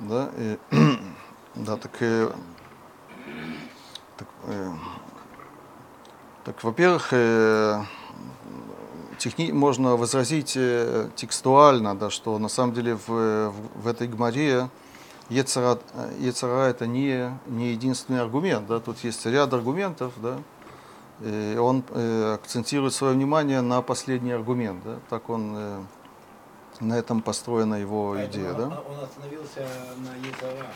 да, и, [CLEARS THROAT] да, так, э, так, э, так во-первых, э, техни... можно возразить э, текстуально, да, что на самом деле в, в, в этой гмаре Ецара, Ецара это не, не единственный аргумент, да, тут есть ряд аргументов, да, и он э, акцентирует свое внимание на последний аргумент, да, так он, э, на этом построена его Поэтому идея, он- да. Он остановился на Ецара.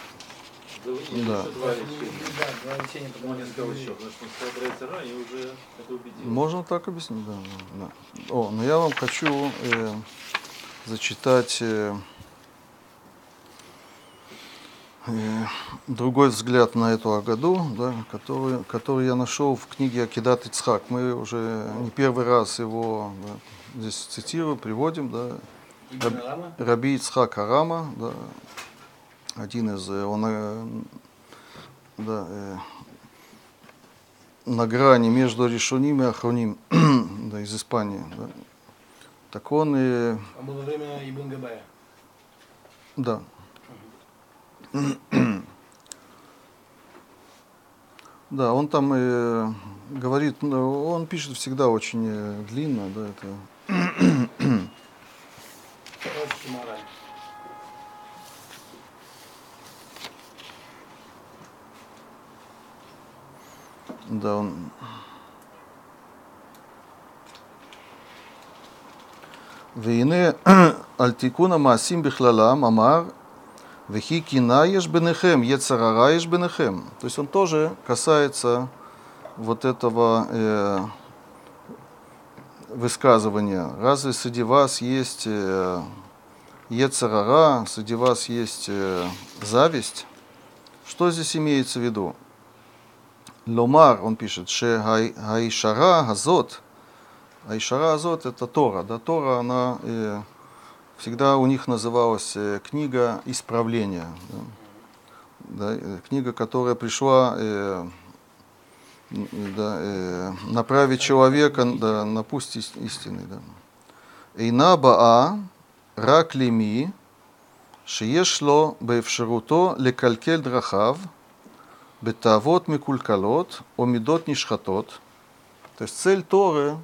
Да. Два Да, решения. два решения, потому Он не что сказал говорили. еще, потому что он сказал про Яцера и уже это убедил. Можно так объяснить, да. да. О, но я вам хочу э, зачитать э, э, другой взгляд на эту Агаду, да, который, который я нашел в книге Акидат Ицхак. Мы уже не первый раз его да, здесь цитируем, приводим. Да. Раби Ицхак Арама, да, один из, э, он э, да, э, на грани между Решуним и Ахроним, [CLEARS THROAT] да, из Испании. Да. Так он и, Он был во время Ибн Габая. да. [CLEARS THROAT] Да, он там э, говорит, ну, он пишет всегда очень длинно, да, это Да, он... והנה על תיקון המעשים בכללם אמר וכי קינה יש ביניכם, יצר הרע יש ביניכם. То есть он тоже касается вот этого э, высказывания. Разве среди вас есть э, ецарара, среди вас есть э, зависть? Что здесь имеется в виду? ломар, он пишет, что айшара азот, айшара азот это Тора, да, Тора, она э, всегда у них называлась э, книга исправления, да, да, книга, которая пришла э, да, э, направить человека да, на путь истины. Да. Эйна баа раклими шиешло бэфшеруто лекалькель драхав – Бетавот Микулькалот, Омидот Нишхатот. То есть цель Торы,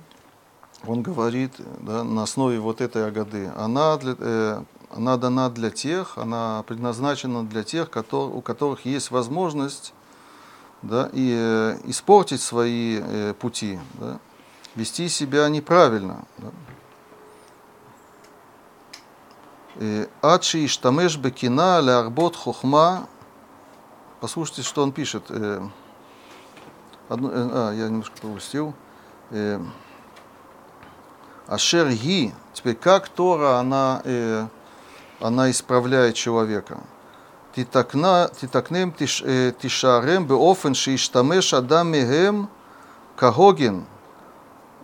он говорит да, на основе вот этой Агады, она, для, э, она дана для тех, она предназначена для тех, который, у которых есть возможность да, и, э, испортить свои э, пути, да, вести себя неправильно. Да. Э, Адши Иштамеш Бекина Леарбот Хохма Послушайте, что он пишет. Э, одну- э, а, я немножко пропустил. Э, Ашер ги. Теперь, как Тора, она, э, она исправляет человека. תתקנה- תתקנם תש- אה, תישארם באופן שישתמש אדם מהם כהוגן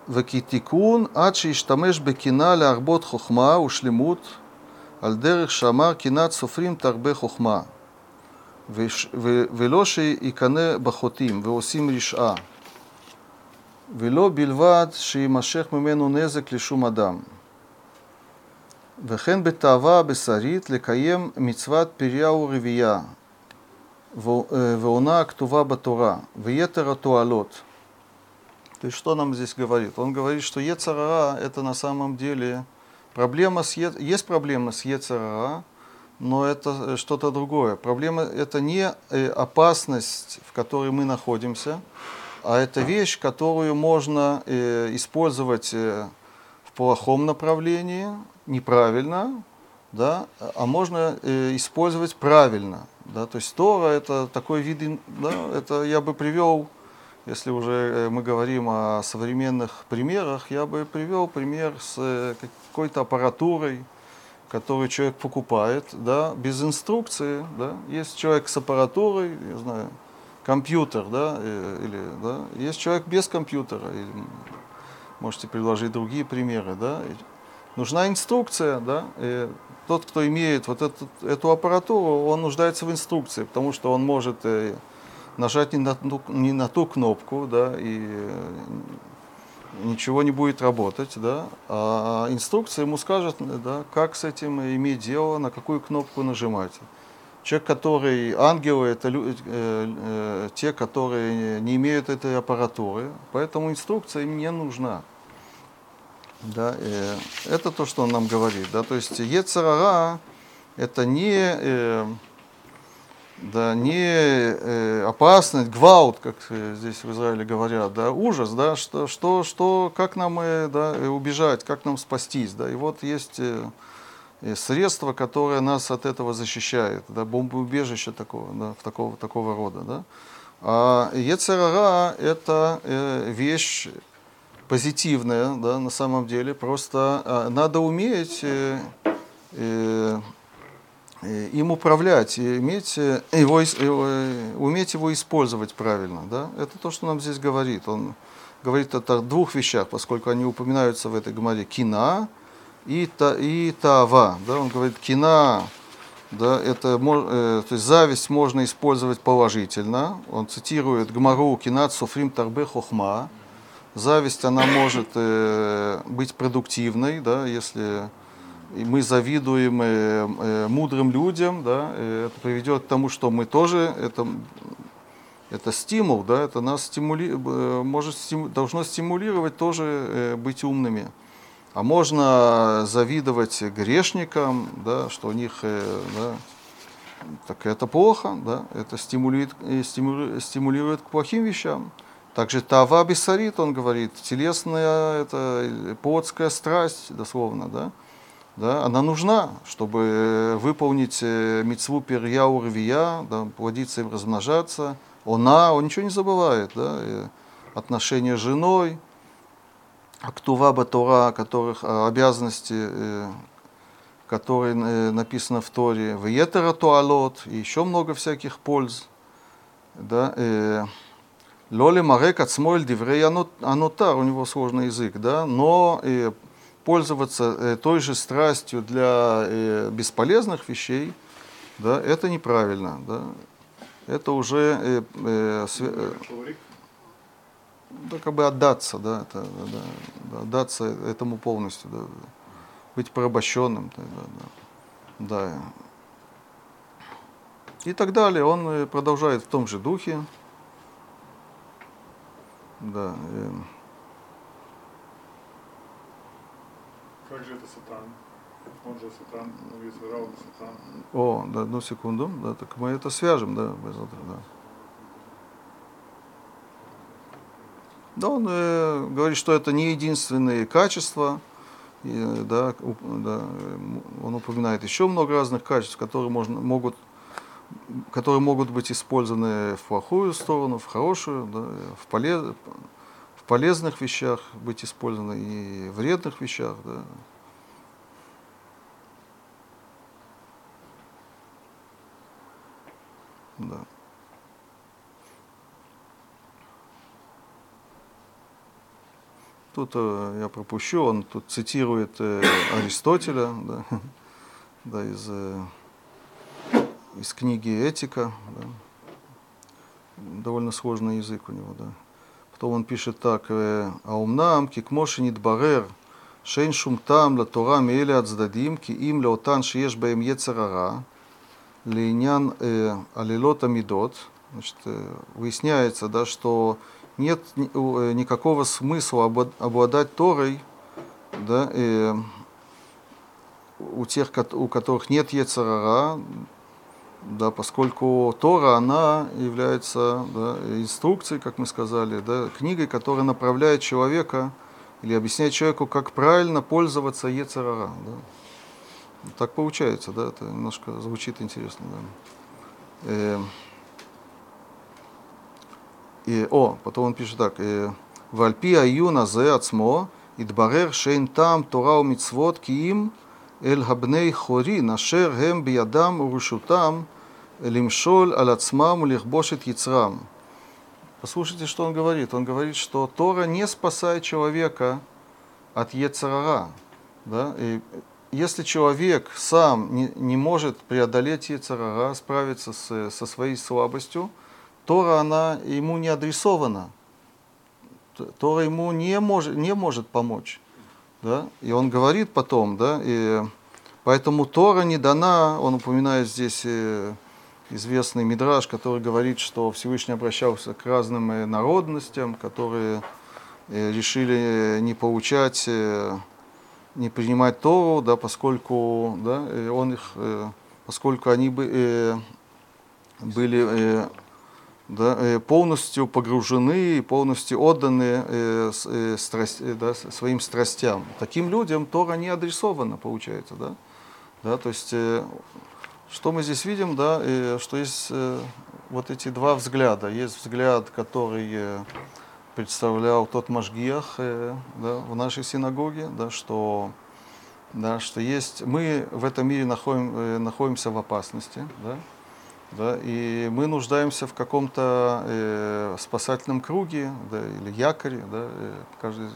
וכתיקון עד שישתמש בקינה להרבות חוכמה ושלמות על דרך שאמר קנאת סופרים תרבה חוכמה וש- ו- ולא שיקנא בחוטאים ועושים רשעה, ולא בלבד שיימשך ממנו נזק לשום אדם. וכן בתאווה הבשרית לקיים מצוות פריה ורבייה, ו- אה, ועונה הכתובה בתורה, ויתר התועלות. То есть что нам здесь говорит? Он говорит, что Ецарара это на самом деле проблема с Е- есть проблема с Ецарара, но это э, что-то другое. Проблема это не э, опасность, в которой мы находимся, а это вещь, которую можно э, использовать в плохом направлении, неправильно, да, а можно использовать правильно. Да, то есть Тора это такой вид, да, это я бы привел если уже мы говорим о современных примерах, я бы привел пример с какой-то аппаратурой, которую человек покупает, да, без инструкции, да. Есть человек с аппаратурой, я знаю, компьютер, да, э, или, да, есть человек без компьютера, или можете предложить другие примеры, да. Нужна инструкция, да, и тот, кто имеет вот эту, эту аппаратуру, он нуждается в инструкции, потому что он может э, нажать не на, ту- не на ту кнопку, да, и ничего не будет работать, да, а инструкция ему скажет, да, как с этим иметь дело, на какую кнопку нажимать. Человек, который ангелы, это лю- э, э, те, которые не имеют этой аппаратуры, поэтому инструкция им не нужна. Да, э, это то, что он нам говорит. Да, то есть Ецарара это не, э, да, не э, опасность, гвалт, как э, здесь в Израиле говорят, да, ужас, да, что, что, что как нам э, да, убежать, как нам спастись. Да, и вот есть средство, которое нас от этого защищает, да, бомбоубежище такого, да, в такого, такого рода. Да. А Ецерара это вещь позитивная, да, на самом деле. Просто а, надо уметь им управлять, и иметь э, его, его, э, уметь его использовать правильно. Да? Это то, что нам здесь говорит. Он говорит о двух вещах, поскольку они упоминаются в этой гмаре. Кина и, та, и тава. Да? Он говорит, кина, да, это, э, то есть зависть можно использовать положительно. Он цитирует Гмару «Кинат суфрим тарбе хохма». Зависть, она может э, быть продуктивной, да, если и мы завидуем э, э, мудрым людям, да, э, это приведет к тому, что мы тоже, это, это стимул, да, это нас стимули, э, может, стиму- должно стимулировать тоже э, быть умными. А можно завидовать грешникам, да, что у них, э, да, так это плохо, да, это стимулирует, э, стимулирует, к плохим вещам. Также тава бессарит, он говорит, телесная, это плотская страсть, дословно, да, да, она нужна, чтобы э, выполнить э, митцву перьяу рвия, да, плодиться и размножаться. Она, он ничего не забывает, да, э, отношения с женой, актува Тора, которых обязанности, которые написано в Торе, виетера туалот, и еще много всяких польз. Да, Лоли Марек от Смойль Диврей Анотар, у него сложный язык, да, но пользоваться э, той же страстью для э, бесполезных вещей, да, это неправильно, да. Это уже э, э, све- э, да, как бы отдаться, да, это, да, да, отдаться этому полностью, да, быть порабощенным, да, да, да. Да. И так далее. Он продолжает в том же духе. Да. э, Как же это сатан? Он же сатан, ну, если Рау сатан. О, да, одну секунду. Да, так мы это свяжем, да, да. Да, он э, говорит, что это не единственные качества. И, да, уп- да, э, он упоминает еще много разных качеств, которые можно, могут, которые могут быть использованы в плохую сторону, в хорошую, да, в, полез, в полезных вещах быть использованы и в вредных вещах. Да. Да. Тут э, я пропущу, он тут цитирует э, [COUGHS] Аристотеля, да, [LAUGHS] да, из, э, из книги «Этика». Да. Довольно сложный язык у него, да. Потом он пишет так, э, «Аумнам кикмоши нидбарер, шейн шум там ла Тора меэле ацдадим, ки им леотан шиеш баем ецерара, Лейнян э, Алилота Мидот, значит, э, выясняется, да, что нет никакого смысла обладать Торой да, у тех, у которых нет Ецарара, да, поскольку Тора, она является да, инструкцией, как мы сказали, да, книгой, которая направляет человека или объясняет человеку, как правильно пользоваться Ецарара. Да. Так получается, да, это немножко звучит интересно, да. Э, И, о, потом он пишет так. э, Вальпи аюна зе ацмо, идбарер шейн там тора у мицвот киим эль габней хори, нашер гем биядам урушутам, лимшоль аль ацмам улихбошит яцрам. Послушайте, что он говорит. Он говорит, что Тора не спасает человека от Ецарара. Да? И если человек сам не, не может преодолеть Ецарара, справиться с, со своей слабостью, Тора, она ему не адресована. Тора ему не может, не может помочь. Да? И он говорит потом, да, и поэтому Тора не дана, он упоминает здесь э, известный мидраж, который говорит, что Всевышний обращался к разным э, народностям, которые э, решили не получать, не принимать Тору, да, поскольку да, он их, поскольку они бы, были да, э, полностью погружены полностью отданы э, э, страсть- э, да, своим страстям. Таким людям Тора не адресована, получается. Да? Да, то есть, э, что мы здесь видим, да, э, что есть э, вот эти два взгляда. Есть взгляд, который представлял тот Машгиах э, да, в нашей синагоге, да, что, да, что есть, мы в этом мире находим, находимся в опасности, да, да, и мы нуждаемся в каком-то э, спасательном круге да, или якоре, да, э, каждый,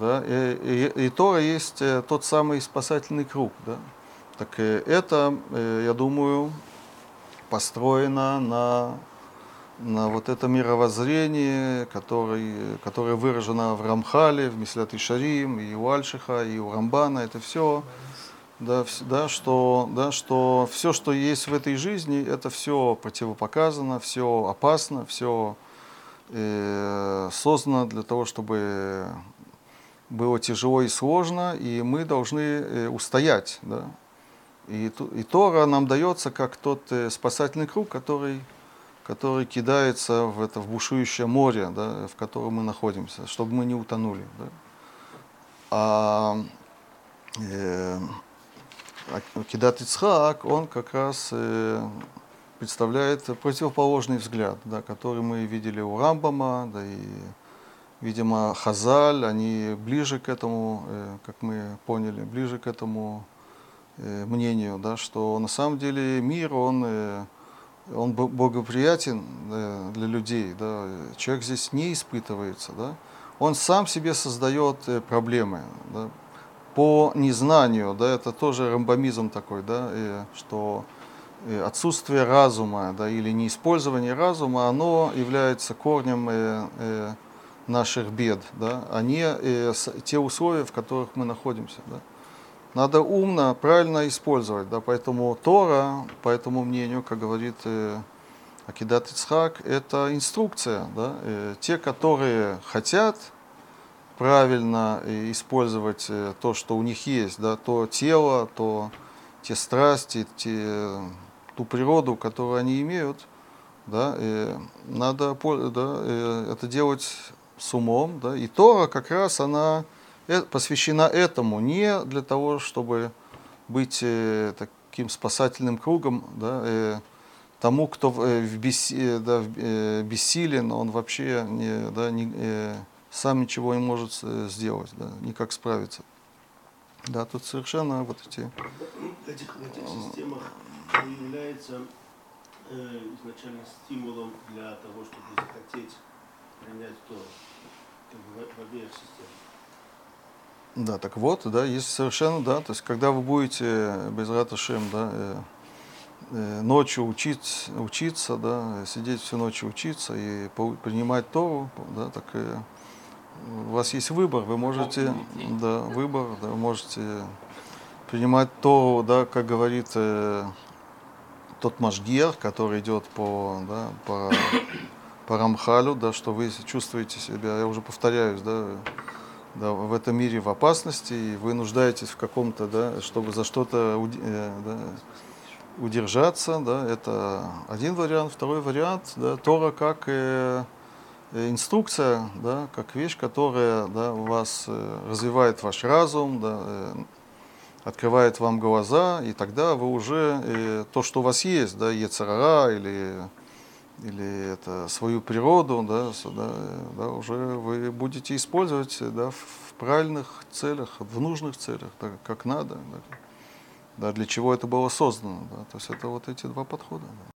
да, и, и- и Тора есть э, тот самый спасательный круг, да. Так э, это, э, я думаю, построено на, на вот это мировоззрение, который, которое выражено в Рамхале, в Мислят Ишарим, и у Альшиха, и у Рамбана, это все да, да, что, да, что все, что есть в этой жизни, это все противопоказано, все опасно, все э, создано для того, чтобы было тяжело и сложно, и мы должны э, устоять. Да. И, и Тора нам дается как тот э, спасательный круг, который, который кидается в это в бушующее море, да, в котором мы находимся, чтобы мы не утонули. Да. А, э, Кидат Ицхак, он как раз э, представляет противоположный взгляд, да, который мы видели у Рамбама, да и, видимо, Хазаль, они ближе к этому, э, как мы поняли, ближе к этому э, мнению, да, что на самом деле мир, он, он бо- благоприятен э, для людей, да, человек здесь не испытывается, да, он сам себе создает проблемы, да, по незнанию, да, это тоже рамбамизм такой, да, что э, отсутствие разума, да, или неиспользование разума, оно является корнем э, э, наших бед, да, а не те условия, в которых мы находимся, да. Надо умно, правильно использовать, да, поэтому Тора, по этому мнению, как говорит Акидат Ицхак, это инструкция, да, те, которые хотят правильно э, использовать э, то, что у них есть, да, то тело, то те страсти, те, ту природу, которую они имеют, да, э, надо да, это делать с умом, да, и Тора как раз она посвящена этому, не для того, чтобы быть таким спасательным кругом, да, тому, кто в, э, да, в, бессилен, он вообще не, да, не, сам ничего не может э, сделать, да, никак справиться. Да, тут совершенно вот эти... В этих, в этих системах является э, изначально стимулом для того, чтобы захотеть принять то, как бы в, в обеих системах. Да, так вот, да, есть совершенно, да, то есть когда вы будете без раташем, да, э, э, ночью учить, учиться, да, сидеть всю ночь учиться и пол- принимать Тору, да, так э, у вас есть выбор, вы можете, да, выбор, да, вы можете принимать Тору, да, как говорит э, тот Машгер, который идет по, да, по, по Рамхалю, да, что вы чувствуете себя, я уже повторяюсь, да, да, в этом мире в опасности, и вы нуждаетесь в каком-то, да, чтобы за что-то э, да, удержаться, да, это один вариант. Второй вариант, да, Тора как э, инструкция, да, как вещь, которая да, у вас э, развивает ваш разум, да, э, открывает вам глаза, и тогда вы уже э, то, что у вас есть, да, Ецарара или или это свою природу, да, сюда, да, уже вы будете использовать да, в правильных целях, в нужных целях, да, как надо, да, да, для чего это было создано. Да, то есть это вот эти два подхода. да.